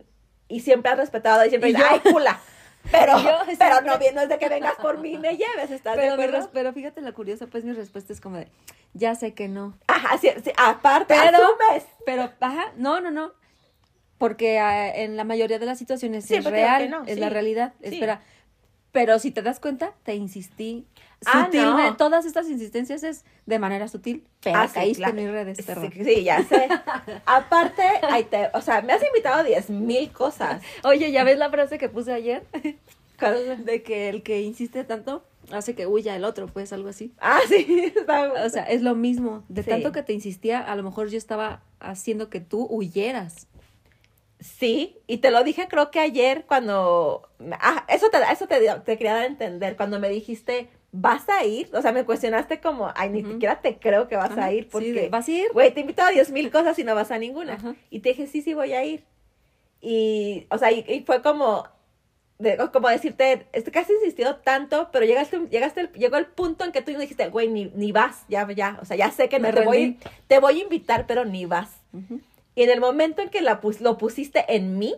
Y siempre has respetado y siempre dices, ay, cula. [LAUGHS] Pero, yo [LAUGHS] pero siempre- no viendo desde que vengas por mí me lleves, ¿estás Pero, de acuerdo? pero fíjate la curiosa, pues mi respuesta es como de, ya sé que no. Ajá, sí, sí, aparte, Pero- asumes. Pero, ajá, no, no, no. Porque ah, en la mayoría de las situaciones sí es real, no, es la realidad. Espera. Pero si te das cuenta, te insistí Ah, no. Todas estas insistencias es de manera sutil, pero Ah, sí, caíste claro. en mis redes, perro. Sí, sí, ya sé. [LAUGHS] Aparte, ahí te, o sea, me has invitado a diez mil cosas. Oye, ¿ya ves la frase que puse ayer? [LAUGHS] De que el que insiste tanto hace que huya el otro, pues algo así. Ah, sí. [LAUGHS] está- O sea, es lo mismo. De Sí. tanto que te insistía, a lo mejor yo estaba haciendo que tú huyeras. Sí, y te lo dije creo que ayer cuando... Ah, eso te, eso te, te quería dar a entender, cuando me dijiste, ¿vas a ir? O sea, me cuestionaste como, ay, ni siquiera te creo que vas a ir, sí, porque, de, ¿Vas a ir? güey, te he invitado a diez mil cosas y no vas a ninguna. Y te dije, sí, sí, voy a ir. Y, o sea, y, y fue como, de- como decirte, es que has insistido tanto, pero llegaste, llegaste, llegó el punto en que tú dijiste, güey, ni, ni vas, ya, ya, o sea, ya sé que no Me te voy, te voy a invitar, pero ni vas. Y en el momento en que la pus- lo pusiste en mí,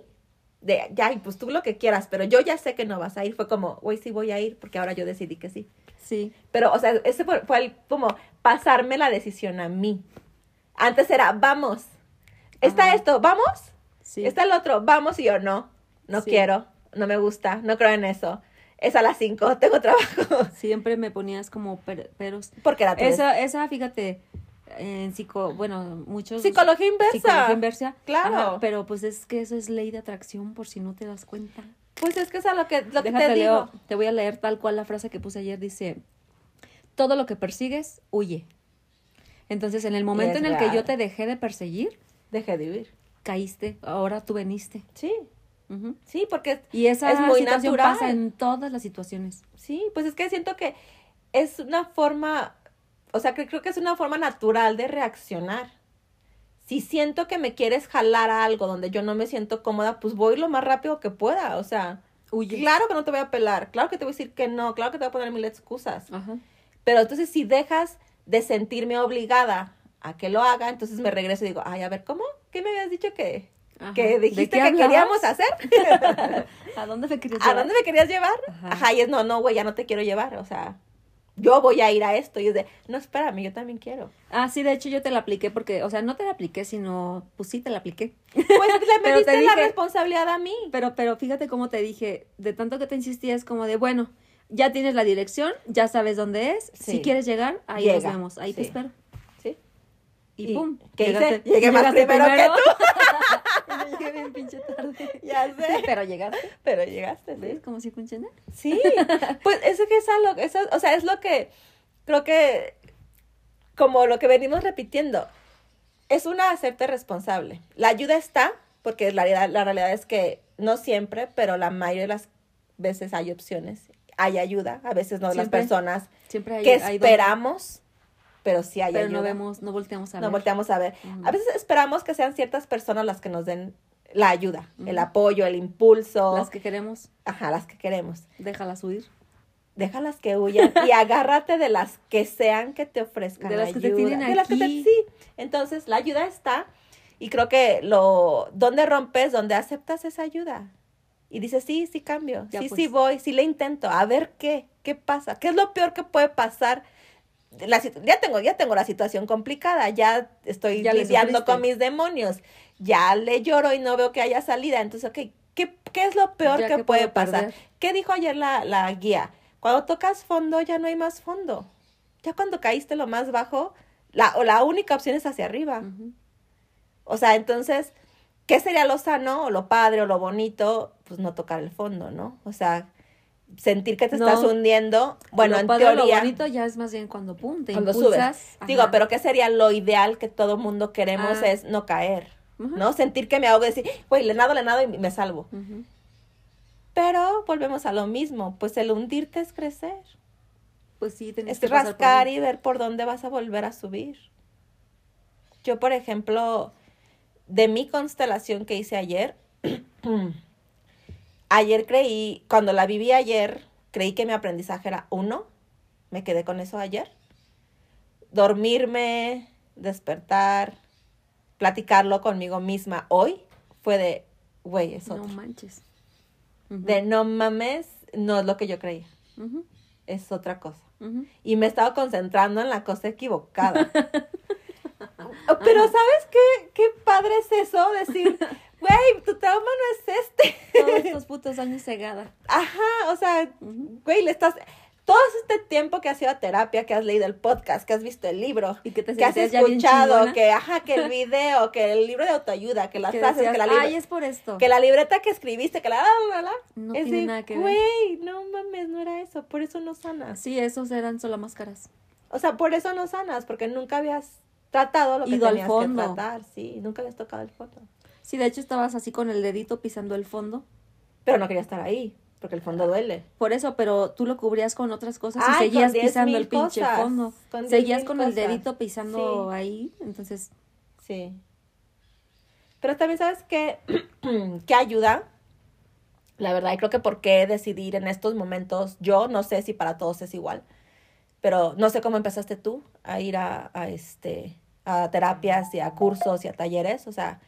de ya, y pues tú lo que quieras, pero yo ya sé que no vas a ir, fue como, güey, sí voy a ir, porque ahora yo decidí que sí. Sí. Pero, o sea, ese fue, fue el- como pasarme la decisión a mí. Antes era, vamos, está Ajá. esto, vamos, Sí. está el otro, vamos, y yo no, no Sí. quiero, no me gusta, no creo en eso. Es a las 5, [LAUGHS] tengo trabajo. Siempre me ponías como per- peros. porque era Esa, esa, fíjate, en psico, bueno, muchos... psicología inversa. Psicología inversa. Claro. Ajá, pero pues es que eso es ley de atracción, por si no te das cuenta. Pues es que es a lo que, lo que Déjate te digo. leo, te voy a leer tal cual la frase que puse ayer, dice, todo lo que persigues, huye. Entonces, en el momento en el que yo te dejé de perseguir, Deje de vivir. caíste, ahora tú veniste. Sí, sí, porque Y esa Es muy situación natural. pasa en todas las situaciones. Sí, pues es que siento que es una forma, o sea, que creo que es una forma natural de reaccionar. Si siento que me quieres jalar a algo donde yo no me siento cómoda, pues voy lo más rápido que pueda. O sea, Huye. claro que no te voy a pelar, claro que te voy a decir que no, claro que te voy a poner mil excusas. Ajá. Pero entonces si dejas de sentirme obligada a que lo haga, entonces me regreso y digo, ay, a ver, ¿cómo? ¿Qué me habías dicho que, Ajá. que ¿De dijiste que hablabas? queríamos hacer? [LAUGHS] ¿A dónde me querías [LAUGHS] ¿A llevar? dónde me querías llevar? Ajá. Ajá, y es, no, no, güey, ya no te quiero llevar, o sea, yo voy a ir a esto, y es de, no, espérame, yo también quiero. Ah, sí, de hecho yo te la apliqué porque, o sea, no te la apliqué, sino, pues sí te la apliqué. Pues le me [LAUGHS] Pero diste te la responsabilidad a mí. Pero, pero fíjate cómo te dije, de tanto que te insistía, es como de, bueno, ya tienes la dirección, ya sabes dónde es, Sí. si quieres llegar, ahí nos vemos, ahí te espero. Sí. Y, ¿Y pum. qué hice? Llegué más primero que yo [LAUGHS] [LAUGHS] llegué bien pinche tarde. Ya sé. [LAUGHS] Pero llegaste. Pero llegaste, ¿Ves? ¿sí? Como si funciona. Sí, pues eso que es algo, eso, o sea, es lo que creo que, como lo que venimos repitiendo, es una hacerte responsable. La ayuda está, porque la, realidad- la realidad es que no siempre, pero la mayoría de las veces hay opciones, hay ayuda, a veces no de las Siempre. personas Siempre hay, que esperamos, pero sí hay pero ayuda. no vemos, no volteamos a No ver. volteamos a ver. A veces esperamos que sean ciertas personas las que nos den la ayuda, el apoyo, el impulso, Las que queremos, ajá, las que queremos. déjalas huir. Déjalas que huyan y [LAUGHS] agárrate de las que sean que te ofrezcan De las que te ayuda. tienen De las que te- aquí. sí. Entonces, la ayuda está y creo que lo donde rompes, donde aceptas esa ayuda. Y dices, sí, sí cambio, Ya sí, pues. sí voy, sí le intento, a ver qué, qué pasa, qué es lo peor que puede pasar. La ya tengo, ya tengo la situación complicada, ya estoy Ya lidiando con mis demonios, ya le lloro y no veo que haya salida, entonces, ok, ¿qué, qué es lo peor que que puede pasar? perder. ¿Qué dijo ayer la, la guía? Cuando tocas fondo ya no hay más fondo. Ya cuando caíste lo más bajo, la, o la única opción es hacia arriba. O sea, entonces, ¿qué sería lo sano o lo padre o lo bonito? Pues no tocar el fondo, ¿no? O sea, sentir que te No. estás hundiendo. Bueno, Lo en padre teoría, Lo bonito ya es más bien cuando pum, te cuando impulsas. subes. Digo, pero ¿qué sería lo ideal que todo mundo queremos Ah. es no caer? ¿No? Sentir que me ahogo y decir, güey, le nado, le nado y me salvo. Pero volvemos a lo mismo, pues el hundirte es crecer. Pues sí, tenés es que pasar por rascar y ver por dónde vas a volver a subir. Yo, por ejemplo, de mi constelación que hice ayer, [CLEARS THROAT] ayer creí, cuando la viví ayer, creí que mi aprendizaje era uno, me quedé con eso ayer. Dormirme, despertar, platicarlo conmigo misma hoy, fue de, güey, es No manches. De no mames, no es lo que yo creía, es otra cosa y me he estado concentrando en la cosa equivocada. [LAUGHS] Pero ¿sabes qué? Qué padre es eso, decir, [LAUGHS] güey, tu trauma no es este. Todos [LAUGHS] estos putos años cegada. Ajá, o sea, güey, le estás... Todo este tiempo que has ido a terapia, que has leído el podcast, que has visto el libro, Y que te que has escuchado, que, ajá, que el video, que el libro de autoayuda, que las Que frases, decías, que la, Ay, es por esto. que la libreta que escribiste, que la... la, la, la". No Es tiene de, nada que ver. Güey, no mames, no era eso, por eso no sanas. Sí, esos eran solo máscaras. O sea, por eso no sanas, porque nunca habías tratado lo que Ido al tenías fondo. que tratar, sí, nunca habías tocado el fondo. Sí, de hecho estabas así con el dedito pisando el fondo. Pero no quería estar ahí, porque el fondo duele. Por eso, pero tú lo cubrías con otras cosas Ay, y seguías pisando el pinche cosas, fondo. con Seguías con el dedito pisando Sí. ahí. Entonces, Sí. Pero también sabes que, [CLEARS THROAT] que ayuda. La verdad, y creo que por qué decidir en estos momentos, yo no sé si para todos es igual, pero no sé cómo empezaste tú a ir a, a este, a terapias y a cursos y a talleres, o sea,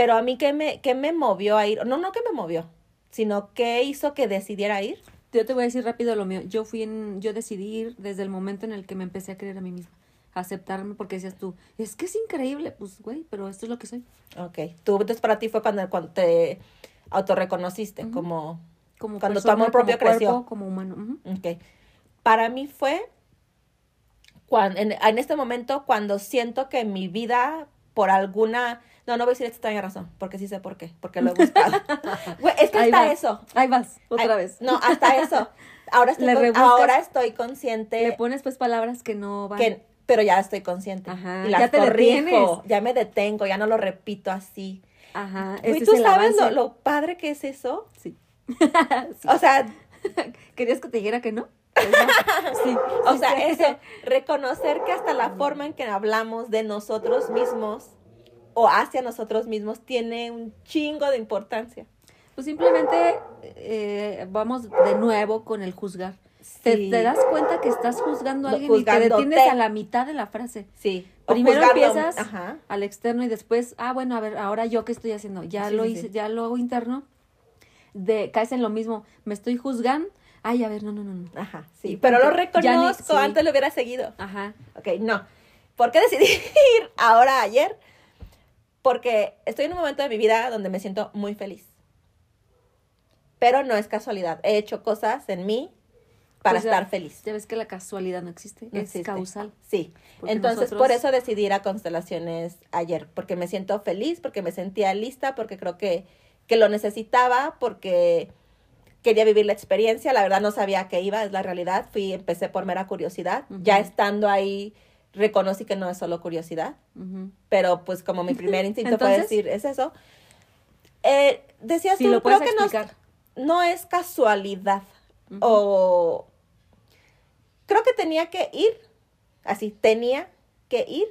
pero a mí qué me, qué me movió a ir, no, no que me movió, sino qué hizo que decidiera ir. yo te voy a decir rápido lo mío. Yo fui en, yo decidí ir desde el momento en el que me empecé a creer a mí misma. A aceptarme porque decías tú, es que es increíble. Pues, güey, pero esto es lo que soy. Ok, tú, entonces para ti fue cuando, cuando te autorreconociste Ujú. como, Como Cuando tu amor propio como cuerpo, creció. como humano. Ok. Para mí fue cuando, en, en este momento cuando siento que mi vida, por alguna... No, no voy a decir extraña razón, porque sí sé por qué, porque lo he buscado. [LAUGHS] Güey, es que Ahí hasta vas. eso. Ahí vas, otra Ay, vez. No, hasta eso. Ahora [LAUGHS] estoy, Le con- rebuscas. ahora estoy consciente Le pones pues palabras que no van. que, pero ya estoy consciente. Ajá, y las ya te corrijo, detienes. ya me detengo, ya no lo repito así. Ajá. Güey, ¿tú es el sabes lo, avance. lo padre que es eso? Sí. [LAUGHS] O sea, ¿Querías que te dijera que no? Pues no. Sí. O sea, eso, reconocer que hasta la forma en que hablamos de nosotros mismos o hacia nosotros mismos tiene un chingo de importancia. Pues simplemente eh, vamos de nuevo con el juzgar. Te, Sí. te das cuenta que estás juzgando a alguien y te detienes a la mitad de la frase. Sí. O Primero empiezas Ajá. al externo y después, ah, bueno, a ver, ahora yo qué estoy haciendo. Ya Sí, lo hice, sí. ya lo hago interno. De, caes en lo mismo. Me estoy juzgando. Ay, a ver, no, no, no, no. Ajá, sí. Pero lo ni- reconozco, sí. antes lo hubiera seguido. Ajá. Ok, no. ¿Por qué decidí [LAUGHS] ir ahora ayer? Porque estoy en un momento de mi vida donde me siento muy feliz. Pero no es casualidad. He hecho cosas en mí para Pues ya- estar feliz. Ya ves que la casualidad no existe, No es existe. causal. Sí. Entonces, nosotros- por eso decidí ir a Constelaciones ayer. Porque me siento feliz, porque me sentía lista, porque creo que, que lo necesitaba, porque quería vivir la experiencia. La verdad no sabía a qué iba, es la realidad. Fui, empecé por mera curiosidad. Ya estando ahí, reconocí que no es solo curiosidad. Pero pues como mi primer [LAUGHS] instinto fue Entonces- decir, es eso. Eh, decías tú, lo creo que no, es casualidad. O creo que tenía que ir, así, tenía que ir,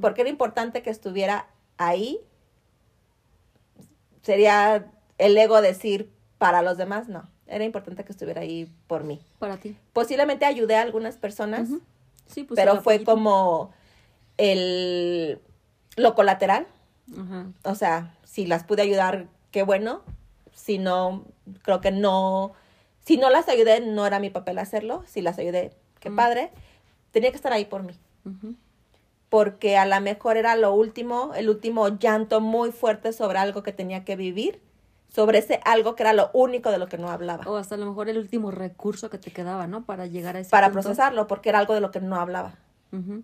porque era importante que estuviera ahí. Sería el ego decir para los demás, no. Era importante que estuviera ahí por mí. Para ti. Posiblemente ayudé a algunas personas. Sí, pues pero fue como el lo colateral. O sea, si las pude ayudar, qué bueno. Si no, creo que no. Si no las ayudé, no era mi papel hacerlo. Si las ayudé, qué padre. Tenía que estar ahí por mí. Porque a lo mejor era lo último, el último llanto muy fuerte sobre algo que tenía que vivir. Sobre ese algo que era lo único de lo que no hablaba. O hasta a lo mejor el último recurso que te quedaba, ¿no? Para llegar a ese para punto. procesarlo, porque era algo de lo que no hablaba.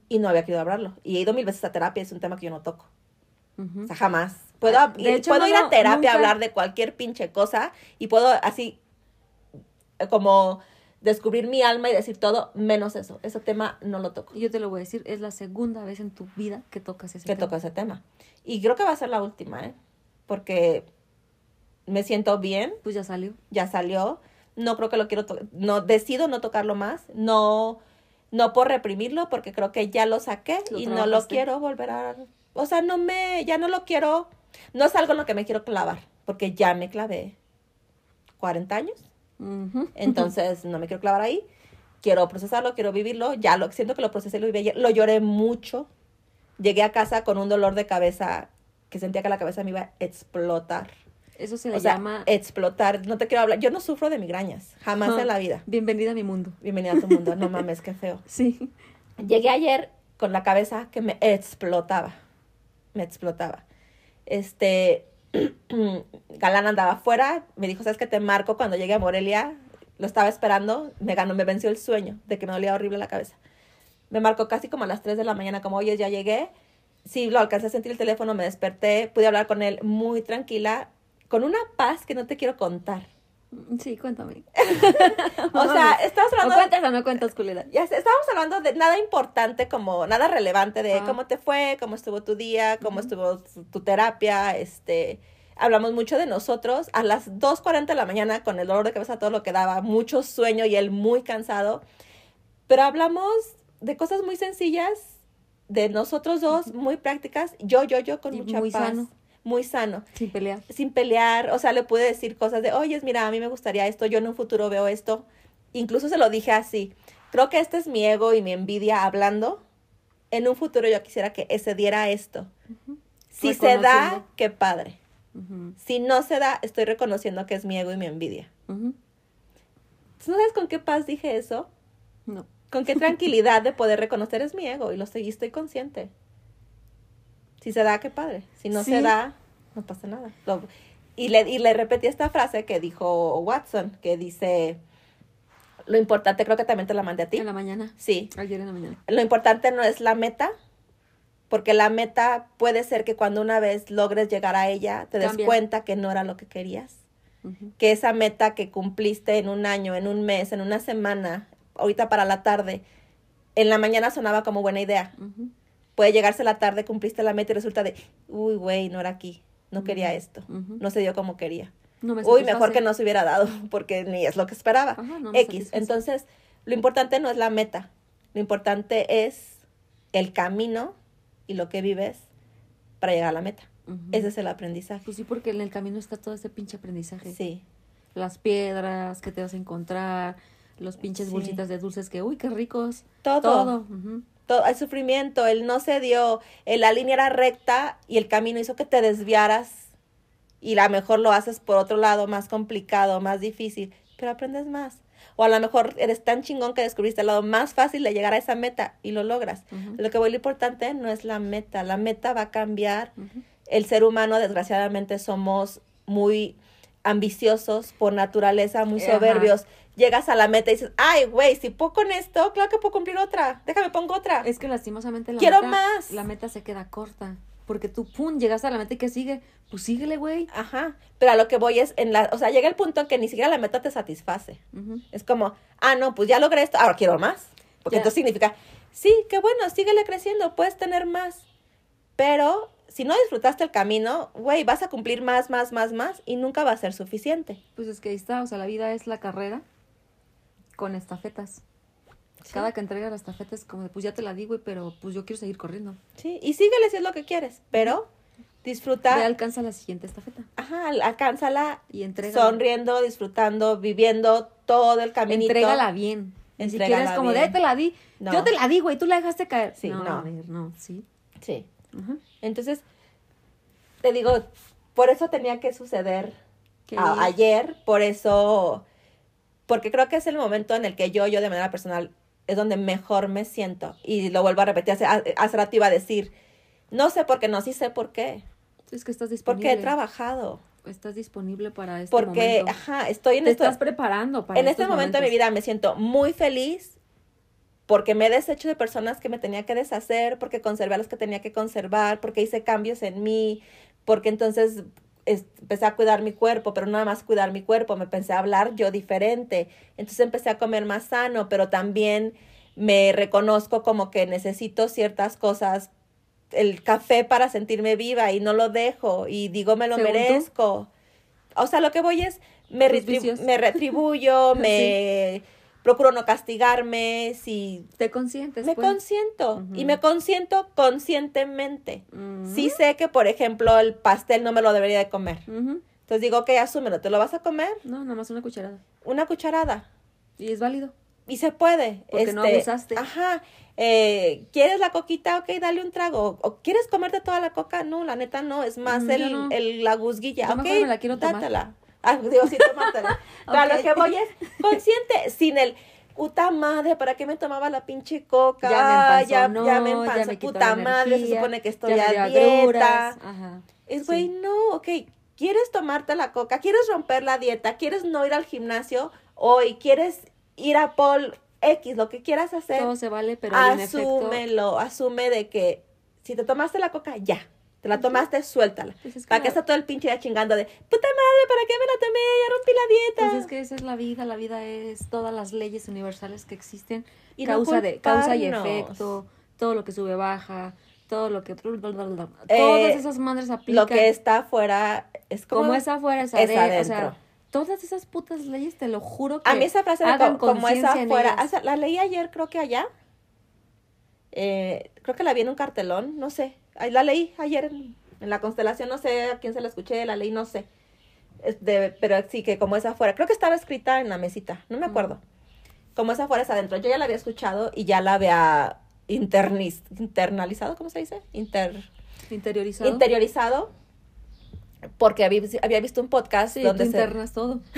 Y no había querido hablarlo. Y he ido mil veces a terapia, es un tema que yo no toco. O sea, jamás. Puedo, Ah, de ir, hecho, puedo no ir a terapia nunca- a hablar de cualquier pinche cosa y puedo así eh, como descubrir mi alma y decir todo, menos eso. Ese tema no lo toco. Y yo te lo voy a decir, es la segunda vez en tu vida que tocas ese Que tema. toco ese tema. Y creo que va a ser la última, ¿eh? Porque me siento bien, Pues ya salió. ya salió. No creo que lo quiero no decido no tocarlo más, no no por reprimirlo porque creo que ya lo saqué Lo y no lo quiero volver a o sea, no me ya no lo quiero no es algo en lo que me quiero clavar, porque ya me clavé 40 años, entonces no me quiero clavar ahí. Quiero procesarlo, quiero vivirlo, ya lo siento que lo procesé, lo viví ayer, lo lloré mucho. Llegué a casa con un dolor de cabeza que sentía que la cabeza me iba a explotar. Eso se le O sea, llama explotar. No te quiero hablar. Yo no sufro de migrañas. Jamás Ah. en la vida. bienvenida a mi mundo. Bienvenida a tu mundo. No mames, qué feo. [LAUGHS] Sí. Llegué ayer con la cabeza que me explotaba. Me explotaba. Este. [CLEARS THROAT] Galán andaba afuera. Me dijo, ¿sabes qué? Te marco cuando llegue a Morelia. Lo estaba esperando. Me ganó, me venció el sueño de que me dolía horrible la cabeza. Me marcó casi como a las 3 de la mañana, como, oye, ya llegué. Sí, lo alcancé a sentir el teléfono, me desperté, pude hablar con él muy tranquila, con una paz que no te quiero contar. Sí, cuéntame. [LAUGHS] [LAUGHS] O sea, estamos ¿O hablando cuentas o no cuentas, culera? ya estábamos hablando de nada importante, como nada relevante de Ah. cómo te fue, cómo estuvo tu día, cómo estuvo tu, tu terapia, este, hablamos mucho de nosotros a las 2.40 de la mañana con el dolor de cabeza todo lo que daba, mucho sueño y él muy cansado, pero hablamos de cosas muy sencillas, de nosotros dos, muy prácticas, yo, yo, yo con Y mucha muy paz, sano. Muy sano Sin pelear. sin pelear, o sea, le pude decir cosas de, oye, mira, a mí me gustaría esto, yo en un futuro veo esto. Incluso se lo dije así. Creo que este es mi ego y mi envidia hablando. En un futuro yo quisiera que se diera esto. Si se da, qué padre. Si no se da, estoy reconociendo que es mi ego y mi envidia. ujú. ¿No sabes con qué paz dije eso? No. Con qué tranquilidad de poder reconocer es mi ego y lo estoy, estoy consciente. Si se da, qué padre. Si no Sí. se da, no pasa nada. Lo- y, le, y le repetí esta frase que dijo Watson, que dice, lo importante, creo que también te la mandé a ti. En la mañana. Sí, Ayer en la mañana. lo importante no es la meta, porque la meta puede ser que cuando una vez logres llegar a ella, te des Cambia. cuenta que no era lo que querías que esa meta que cumpliste en un año, en un mes, en una semana, ahorita para la tarde, en la mañana sonaba como buena idea. Ujú. Puede llegarse la tarde, cumpliste la meta y resulta de, uy, güey, no era aquí, no quería esto, Ujú. no se dio como quería. No me Uy, mejor que no se hubiera dado, [LAUGHS] porque ni es lo que esperaba. Ajá, no X. Entonces, lo importante no es la meta, lo importante es el camino y lo que vives para llegar a la meta. Ujú. Ese es el aprendizaje. Pues sí, porque en el camino está todo ese pinche aprendizaje. Sí. Las piedras que te vas a encontrar, Los pinches Sí. bolsitas de dulces que, uy, qué ricos. Todo. Todo. ujú. Todo el sufrimiento, el no se dio, el- la línea era recta y el camino hizo que te desviaras y a lo mejor lo haces por otro lado más complicado, más difícil, pero aprendes más. O a lo mejor eres tan chingón que descubriste el lado más fácil de llegar a esa meta y lo logras. Lo que voy lo importante no es la meta, la meta va a cambiar. El ser humano, desgraciadamente, somos muy ambiciosos por naturaleza, muy Ajá. Llegas a la meta y dices, ay, güey, si puedo con esto, claro que puedo cumplir otra. Déjame pongo otra. Es que lastimosamente la Quiero meta, más. la meta se queda corta. Porque tú, pum, llegas a la meta y ¿qué sigue? Pues síguele, güey. Ajá, pero a lo que voy es, en la, o sea, llega el punto en que ni siquiera la meta te satisface. Es como, ah, no, pues ya logré esto, ahora quiero más. Porque Ya. entonces significa, sí, qué bueno, síguele creciendo, puedes tener más. Pero si no disfrutaste el camino, güey, vas a cumplir más, más, más, más y nunca va a ser suficiente. Pues es que ahí está, o sea, la vida es la carrera con estafetas. Cada que entregas la estafeta es como de, pues ya te la di, güey, pero pues yo quiero seguir corriendo. Sí, y síguele si es lo que quieres, pero disfruta, Ve, alcanza la siguiente estafeta ajá, alcánzala y entrega. sonriendo, disfrutando, viviendo todo el caminito. Entrégala bien. Ni siquiera es como de, bien. "Eh, te la di. No. Yo te la di, güey, tú la dejaste caer. Sí, no, no. a ver, no, sí. Sí. Ujú. Entonces, te digo, por eso tenía que suceder a- ayer, por eso, porque creo que es el momento en el que yo, yo de manera personal, es donde mejor me siento. Y lo vuelvo a repetir, hace, hace rato iba a decir, no sé por qué, no, sí sé por qué. Es que estás disponible. Porque he trabajado, Estás disponible para este porque, momento. ajá, estoy en Te esto, estás preparando para en este momento de mi vida me siento muy feliz porque me he deshecho de personas que me tenía que deshacer, porque conservé a los que tenía que conservar, porque hice cambios en mí, porque entonces es- empecé a cuidar mi cuerpo, pero nada más cuidar mi cuerpo, me empecé a hablar yo diferente, entonces empecé a comer más sano, pero también me reconozco como que necesito ciertas cosas, el café para sentirme viva y no lo dejo y digo me lo tú. merezco. O sea, lo que voy es, retribu- me retribuyo, [LAUGHS] me procuro no castigarme, si Te consientes, me pues. consiento y me consiento conscientemente. Ujú. Sí sé que, por ejemplo, el pastel no me lo debería de comer. Ujú. Entonces digo, ok, asúmelo, ¿te lo vas a comer? No, nada más una cucharada. Una cucharada. Y es válido. Y se puede. este, Porque no abusaste. Ajá. Eh, ¿Quieres la coquita? Ok, dale un trago. ¿O quieres comerte toda la coca? No, la neta no. Es más el, no. el- la guzguilla. Yo ok, me la quiero tomar. Ah, digo, sí, tomártela. Pero a lo que voy es [LAUGHS] consciente, sin el... Puta madre, ¿para qué me tomaba la pinche coca? Ya me Ah, ya, me ya empanzó. me Puta madre, se supone que estoy a dieta. Ajá. Es, Sí. güey, no, ok. ¿Quieres tomarte la coca? ¿Quieres romper la dieta? ¿Quieres no ir al gimnasio hoy? ¿Quieres ir a Paul X? Lo que quieras hacer. Todo se vale, pero hay un efecto. Asúmelo, asume de que si te tomaste la coca, ya. Te la tomaste, suéltala. Pues es que ¿Para qué está todo el pinche día chingando de, puta madre, ¿para qué me la tomé? Ya rompí la dieta. Pues es que esa es la vida, la vida es todas las leyes universales que existen, Y no causa de causa y efecto, todo lo que sube baja, todo lo que todas Eh, esas madres aplican. Lo que está afuera es como... como es afuera es, es ade- o adentro. sea, todas esas putas leyes te lo juro que A mí esa frase de hagan co- como es afuera, ellas. o sea, la leí ayer creo que allá, Eh, creo que la vi en un cartelón, no sé, la leí ayer en, en la constelación, no sé a quién se la escuché, la leí, no sé, de- pero sí que como es afuera, creo que estaba escrita en la mesita, no me acuerdo, como es afuera es adentro, yo ya la había escuchado y ya la había internis, internalizado, ¿cómo se dice? Inter, interiorizado. interiorizado, porque había, había visto un podcast sí, donde tú se... internas todo. [LAUGHS]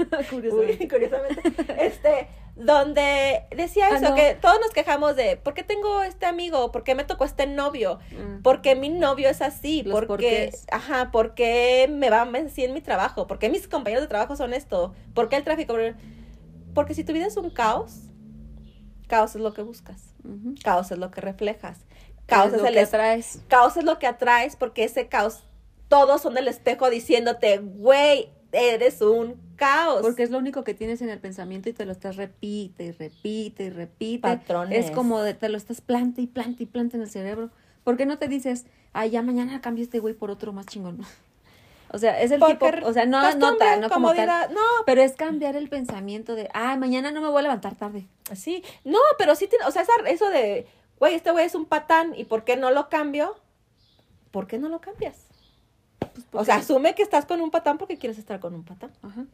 [LAUGHS] Uy, Curiosamente. curiosamente, este, donde decía Ah, eso, no. que todos nos quejamos de, ¿por qué tengo este amigo? ¿Por qué me tocó este novio? Mm. ¿Por qué mi novio es así? Los ¿Por qué, ajá, por qué me va así en mi trabajo? ¿Por qué mis compañeros de trabajo son esto? ¿Por qué el tráfico? Porque si tu vida es un caos, caos es lo que buscas, caos es lo que reflejas, caos Es es, lo el que es- atraes. caos es lo que atraes porque ese caos, todos son del espejo diciéndote, güey, eres un caos. Porque es lo único que tienes en el pensamiento y te lo estás repite y repite y repite. Patrones. Es como de, te lo estás planta y planta y planta en el cerebro. ¿Por qué no te dices, ay, ya mañana cambio este güey por otro más chingón? [LAUGHS] O sea, es el Porque tipo, o sea, no, no costumbre, tal, no como tal. comodidad, no, Pero es cambiar el pensamiento de, ay, mañana no me voy a levantar tarde. Sí, no, pero sí tiene, o sea, esa- eso de, güey, este güey es un patán, ¿y por qué no lo cambio? ¿Por qué no lo cambias? Pues, O sea, asume que estás con un patán porque quieres estar con un patán. Ajá.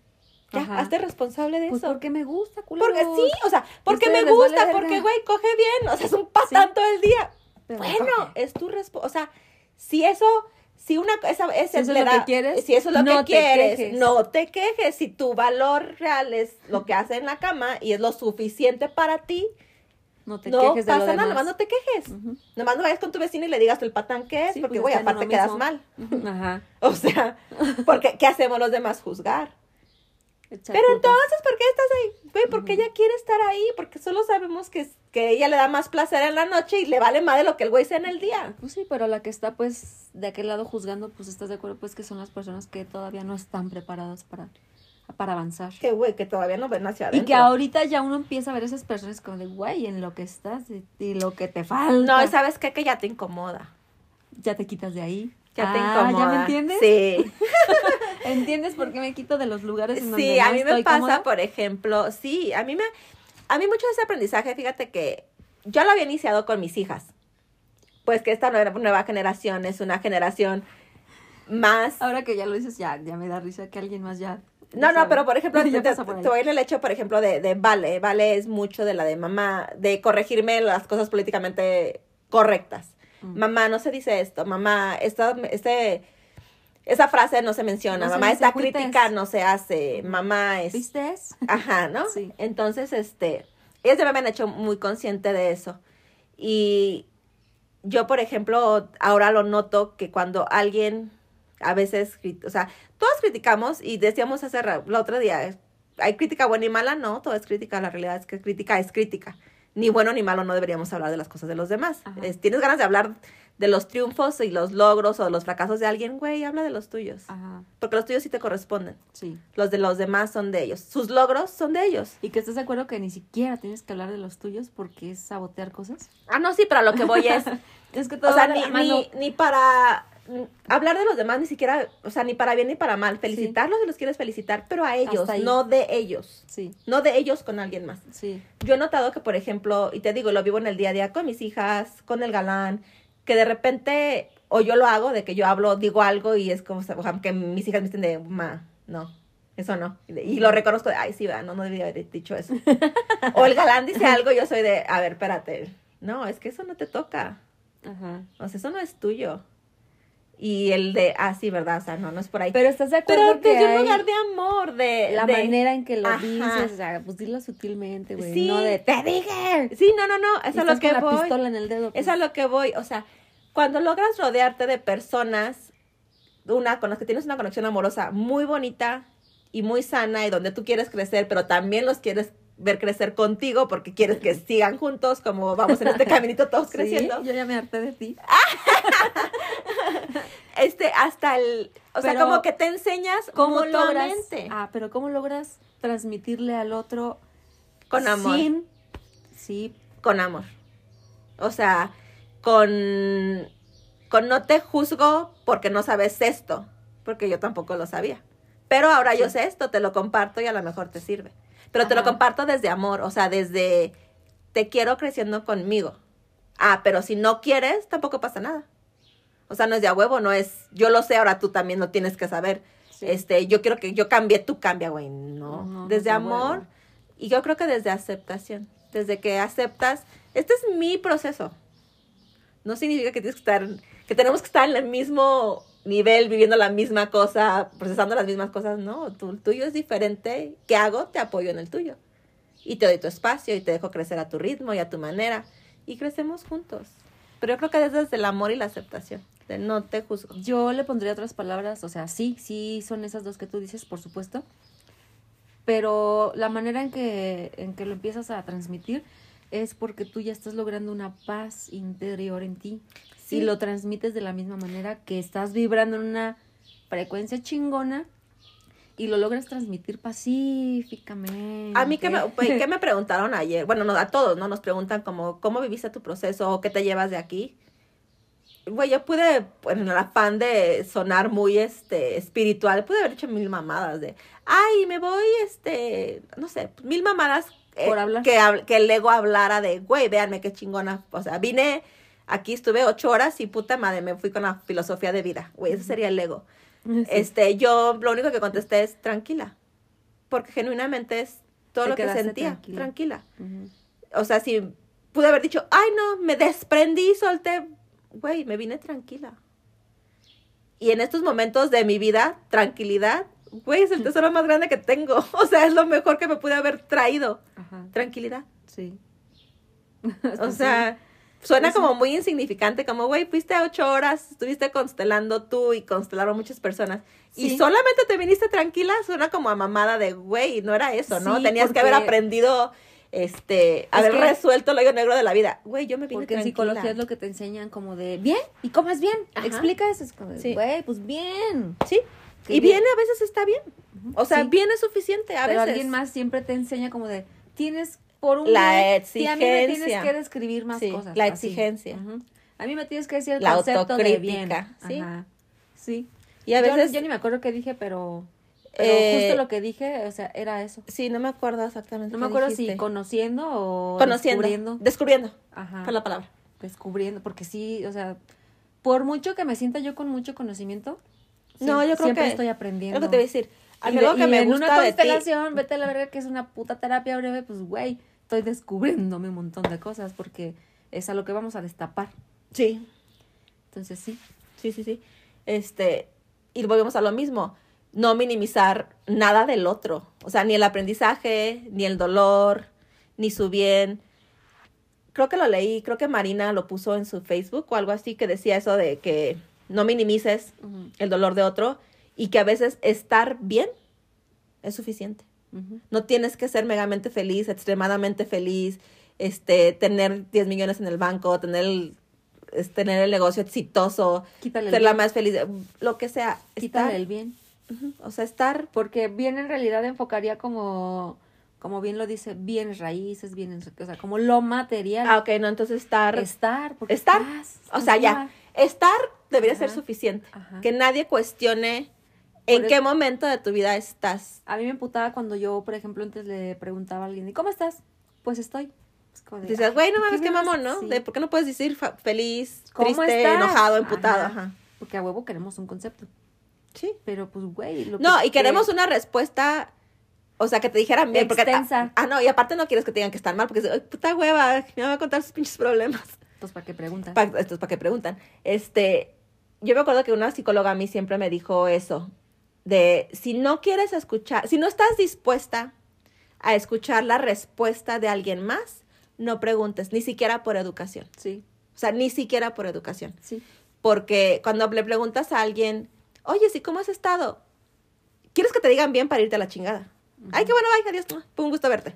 Ya, Ajá. hazte responsable de Pues eso. porque me gusta, culero. Porque sí, o sea, porque me ustedes gusta, porque, güey, coge bien, o sea, es un patán Sí. todo el día. Pero bueno, coge. es tu responsabilidad, o sea, si eso, si una, esa, ese Si eso es lo que quieres, si eso es lo no que te quieres, quejes. no te quejes, si tu valor real es lo que hace en la cama y es lo suficiente para ti, No te no quejes de pasa lo nada, nomás no te quejes. Nomás no vayas con tu vecino y le digas el patán que es, Sí, porque, pues güey, aparte quedas mismo. mal. Ajá. [LAUGHS] O sea, porque ¿qué hacemos los demás? Juzgar. Pero entonces, ¿por qué estás ahí? Güey, porque ella quiere estar ahí, porque solo sabemos que, que ella le da más placer en la noche y le vale más de lo que el güey sea en el día. Pues sí, pero la que está pues de aquel lado juzgando, pues estás de acuerdo pues que son las personas que todavía no están preparadas para, para avanzar. Que güey, que todavía no ven hacia Y adentro. que ahorita ya uno empieza a ver esas personas como de, güey, en lo que estás y, y lo que te falta. No, ¿y ¿sabes qué? Que ya te incomoda. Ya te quitas de ahí. Ya te Ah, incomoda. ¿Ya me entiendes? Sí. [LAUGHS] ¿Entiendes por qué me quito de los lugares en donde Sí, no a mí me pasa, cómoda? por ejemplo, sí, a mí me, a mí mucho de ese aprendizaje, fíjate que yo lo había iniciado con mis hijas. Pues que esta nueva, nueva generación es una generación más Ahora que ya lo dices, ya, ya me da risa que alguien más ya... No, no, pero por ejemplo, [LAUGHS] te, ahí. te voy el hecho, por ejemplo, de, de Vale. Vale es mucho de la de mamá, de corregirme las cosas políticamente correctas. Mm. Mamá, no se dice esto. Mamá, esta, este, esa frase no se menciona. No se mamá, dice, esta crítica no se hace. Mamá es... ¿Viste? Ajá, ¿no? Sí. Entonces, este, ellas me han hecho muy consciente de eso. Y yo, por ejemplo, ahora lo noto que cuando alguien a veces, o sea, todos criticamos y decíamos hace el otro día, hay crítica buena y mala, no, todo es crítica, la realidad es que crítica es crítica. Ni bueno ni malo no deberíamos hablar de las cosas de los demás. Es- Tienes ganas de hablar de los triunfos y los logros o de los fracasos de alguien, güey, habla de los tuyos. Ajá, Porque los tuyos sí te corresponden. sí. Los de los demás son de ellos. Sus logros son de ellos. Y que estás de acuerdo que ni siquiera tienes que hablar de los tuyos porque es sabotear cosas. Ah, no, sí, pero a lo que voy es, [LAUGHS] Es que todo o sea, ni, para hablar de los demás, ni siquiera, o sea, ni para bien ni para mal. Felicitarlos si los quieres felicitar, pero a ellos, no de ellos. Sí, No de ellos con alguien más. sí. Yo he notado que, por ejemplo, y te digo, lo vivo en el día a día con mis hijas, con el galán, que de repente, o yo lo hago, de que yo hablo, digo algo y es como, o sea, que mis hijas me dicen de, ma, no, eso no. Y, lo reconozco de, ay, sí, va, no, no debería haber dicho eso. o el galán dice [LAUGHS] algo y yo soy de, a ver, espérate, no, es que eso no te toca. Ajá. O sea, eso no es tuyo. Y el de, ah, sí, ¿verdad? O sea, no, no es por ahí. Pero estás de acuerdo Pero que desde un lugar de amor, de... la de- manera en que lo Ajá. dices, o sea, pues dilo sutilmente, güey. Sí. No de, te dije. Sí, no, no, no, Y es a lo que con la voy. pistola en el dedo. Es pues. a lo que voy. O sea, cuando logras rodearte de personas, una con las que tienes una conexión amorosa muy bonita y muy sana y donde tú quieres crecer, pero también los quieres ver crecer contigo porque quieres que sigan juntos, como vamos en este [LAUGHS] caminito todos Sí, creciendo. yo ya me harté de ti. [LAUGHS] Este, hasta el, o sea, como que te enseñas ¿Cómo logras? Ah, pero ¿cómo logras transmitirle al otro con amor. sin sí, con amor. O sea, con, con no te juzgo porque no sabes esto, porque yo tampoco lo sabía. Pero ahora yo sé esto, te lo comparto y a lo mejor te sirve. Pero te lo comparto desde amor, o sea, desde te quiero creciendo conmigo. Ah, pero si no quieres, tampoco pasa nada. O sea, no es de a huevo, no es, yo lo sé, ahora tú también lo tienes que saber. Sí. Este, yo quiero que yo cambie, tú cambia, güey. No, No, desde amor huevo. y yo creo que desde aceptación, desde que aceptas, este es mi proceso. No significa que tienes que estar, que tenemos que estar en el mismo nivel, viviendo la misma cosa, procesando las mismas cosas. No, tu el tuyo es diferente. ¿Qué hago? Te apoyo en el tuyo. Y te doy tu espacio y te dejo crecer a tu ritmo y a tu manera. Y crecemos juntos. Pero yo creo que es desde el amor y la aceptación. No te juzgo. Yo le pondría otras palabras, o sea, sí, sí son esas dos que tú dices, por supuesto. Pero la manera en que, en que lo empiezas a transmitir es porque tú ya estás logrando una paz interior en ti. Sí. Y lo transmites de la misma manera que estás vibrando en una frecuencia chingona y lo logras transmitir pacíficamente. A mí que me, [LAUGHS] ¿qué me preguntaron ayer, bueno, no, a todos, ¿no? Nos preguntan como, ¿cómo viviste tu proceso o qué te llevas de aquí? Güey, yo pude, en el afán de sonar muy, este, espiritual, pude haber hecho mil mamadas de, ay, me voy, este, no sé, mil mamadas. eh, Por hablar. Que, que el ego hablara de, güey, véanme qué chingona. O sea, vine, aquí estuve ocho horas y puta madre, me fui con la filosofía de vida. Güey, ese sería el ego. Sí. Este, yo lo único que contesté es tranquila. porque genuinamente es todo Te lo que sentía, tranquila. tranquila. Ujú. O sea, si pude haber dicho, ay no, me desprendí, solté, güey, me vine tranquila. Y en estos momentos de mi vida, tranquilidad, güey, es el tesoro más grande que tengo. [LAUGHS] O sea, es lo mejor que me pude haber traído, Ajá. tranquilidad. Sí. [LAUGHS] O sea, suena como muy insignificante, como, güey, fuiste a ocho horas, estuviste constelando tú y constelaron muchas personas. Y solamente te viniste tranquila, suena como a mamada de, güey, no era eso, ¿no? Sí, Tenías que haber porque- aprendido, este, haber que- resuelto el hoyo negro de la vida. Güey, yo me vine Porque en tranquila. psicología es lo que te enseñan como de, ¿bien? ¿Y comas bien? Ajá. Explica eso. Es como Sí. güey, pues bien. Sí. Qué Y bien. a veces está bien. O sea, bien es suficiente a Pero veces. alguien más siempre te enseña como de, tienes por un La mes, sí, a mí me exigencia. tienes que describir más Sí, cosas. la exigencia. A mí me tienes que decir el La concepto de bien. autocrítica, sí. Ajá. Sí. Y a veces, yo, ni me acuerdo qué dije, pero, pero Eh, justo lo que dije, o sea, era eso. sí, no me acuerdo exactamente. No me acuerdo dijiste. si conociendo o Conociendo. descubriendo. Descubriendo. Ajá. Fue la palabra. Descubriendo, porque sí, o sea, por mucho que me sienta yo con mucho conocimiento, No, siem- yo creo siempre que- estoy Es aprendiendo. lo que te voy a decir. A mí Y algo que y me en gusta una de ti. constelación, vete a la verga que es una puta terapia breve, pues güey, estoy descubriéndome un montón de cosas porque es a lo que vamos a destapar. Sí, Entonces sí. sí, sí, sí. Este, y volvemos a lo mismo. No minimizar nada del otro. O sea, ni el aprendizaje, ni el dolor, ni su bien. Creo que lo leí, creo que Marina lo puso en su Facebook o algo así que decía eso de que no minimices el dolor de otro y que a veces estar bien es suficiente. No tienes que ser megamente feliz, extremadamente feliz, este, tener 10 millones en el banco, tener el, es- tener el negocio exitoso, Quítale ser la bien. más feliz, lo que sea. Quítale Estar, el bien. O sea, estar, Porque bien en realidad enfocaría como, como bien lo dice, bienes raíces, bienes, o sea, como lo material. ah, ok, no, entonces estar, estar, porque estar, estás, o sea, ya, estar debería Ajá. ser suficiente. Ajá. Que nadie cuestione en Por qué momento de tu vida estás. A mí me emputaba cuando yo, por ejemplo, antes le preguntaba a alguien, ¿y cómo estás? Pues estoy. Es como de, Dices, "Ay, güey, no ¿qué mames, qué vergas?". mamón, ¿no? Sí. De, ¿Por qué no puedes decir feliz, ¿Cómo triste, estás? enojado, emputado? Ajá. Ajá. Porque a huevo queremos un concepto. Sí. Pero pues, güey. lo No, que- y queremos que- una respuesta, o sea, que te dijeran bien. Porque, ah, no, y aparte no quieres que te digan que están mal, porque ay, puta hueva, me va a contar sus pinches problemas. Pues, ¿para qué preguntas? Pa- esto es para que preguntan. Este, yo me acuerdo que una psicóloga a mí siempre me dijo eso, de si no quieres escuchar, si no estás dispuesta a escuchar la respuesta de alguien más, no preguntes, ni siquiera por educación. Sí, O sea, ni siquiera por educación. sí. Porque cuando le preguntas a alguien, oye, ¿sí cómo has estado? ¿Quieres que te digan bien para irte a la chingada? Ay, qué bueno, bye, adiós, fue un gusto verte.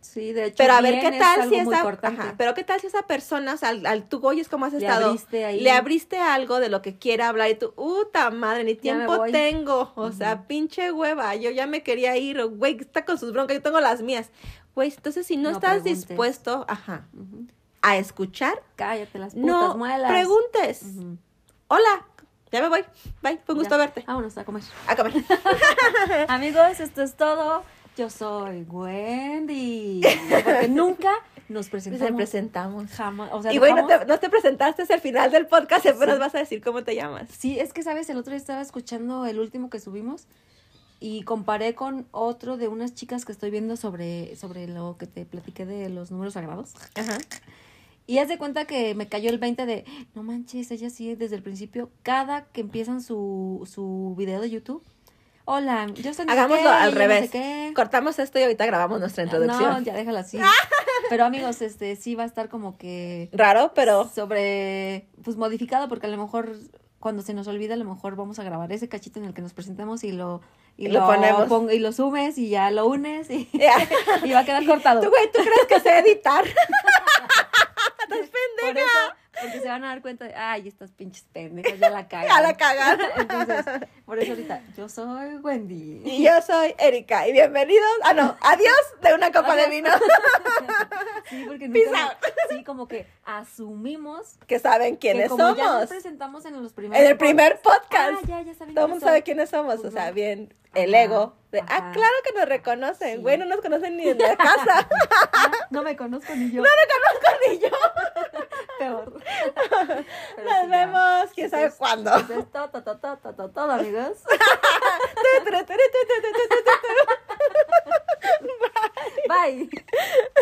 Sí, de hecho. Pero a ver qué es tal si esa, ajá, pero qué tal si esa persona, o sea, al, al tú oyes cómo has Le estado, abriste ahí. le abriste algo de lo que quiere hablar y tú, puta madre, ni tiempo tengo, o sea, pinche hueva, yo ya me quería ir, güey, está con sus broncas, yo tengo las mías. Güey, entonces si no, No estás preguntes. dispuesto, ajá, a escuchar, Cállate las putas no muelas. preguntes. Hola, ya me voy, bye, fue un gusto Ya. verte. Vámonos a comer. A comer. [LAUGHS] [LAUGHS] Amigos, esto es todo. Yo soy Wendy. Porque [LAUGHS] nunca nos presentamos. Se presentamos. Jamás. O sea, Y bueno, te, no te presentaste es el final del podcast, pero Sí. vas a decir cómo te llamas. Sí, es que sabes, el otro día estaba escuchando el último que subimos y comparé con otro de unas chicas que estoy viendo sobre, sobre lo que te platiqué de los números sagrados. Ajá. Y haz de cuenta que me cayó el 20 de, no manches, ella sí desde el principio, cada que empiezan su, su video de YouTube, hola, yo soy Hagámoslo al y revés. No, sé qué". Cortamos esto y ahorita grabamos nuestra introducción. no, ya déjala así. [LAUGHS] Pero amigos, este sí va a estar como que Raro, pero sobre, pues modificado, porque a lo mejor cuando se nos olvida, a lo mejor vamos a grabar ese cachito en el que nos presentamos y lo, y Lo ponemos. pon- y lo sumes y ya lo unes y, [LAUGHS] Ya. [LAUGHS] y va a quedar cortado. tú, güey, ¿tú crees que sé editar? Estás pendeja. Porque se van a dar cuenta de, ay, estas pinches pendejas ya la [LAUGHS] cagan. Ya la cagaron. [LAUGHS] Entonces, por eso ahorita, yo soy Wendy. Y yo soy Erika y bienvenidos. Ah, no, adiós de una copa de vino. [LAUGHS] Sí, porque Peace nunca, out. sí, como que asumimos que saben quiénes que como ya nos somos. presentamos en los primeros En el primer podcasts, podcast. ah, ya, ya saben Todo el mundo sabe quiénes somos. Pues o sea, no. bien, el ego. Ah, claro que nos reconocen, sí. güey, no nos conocen ni en la casa. no me conozco ni yo. No me conozco ni yo. Peor. Pero nos vemos, ya. quién sabe cuándo. Todo, amigos. Bye. Bye.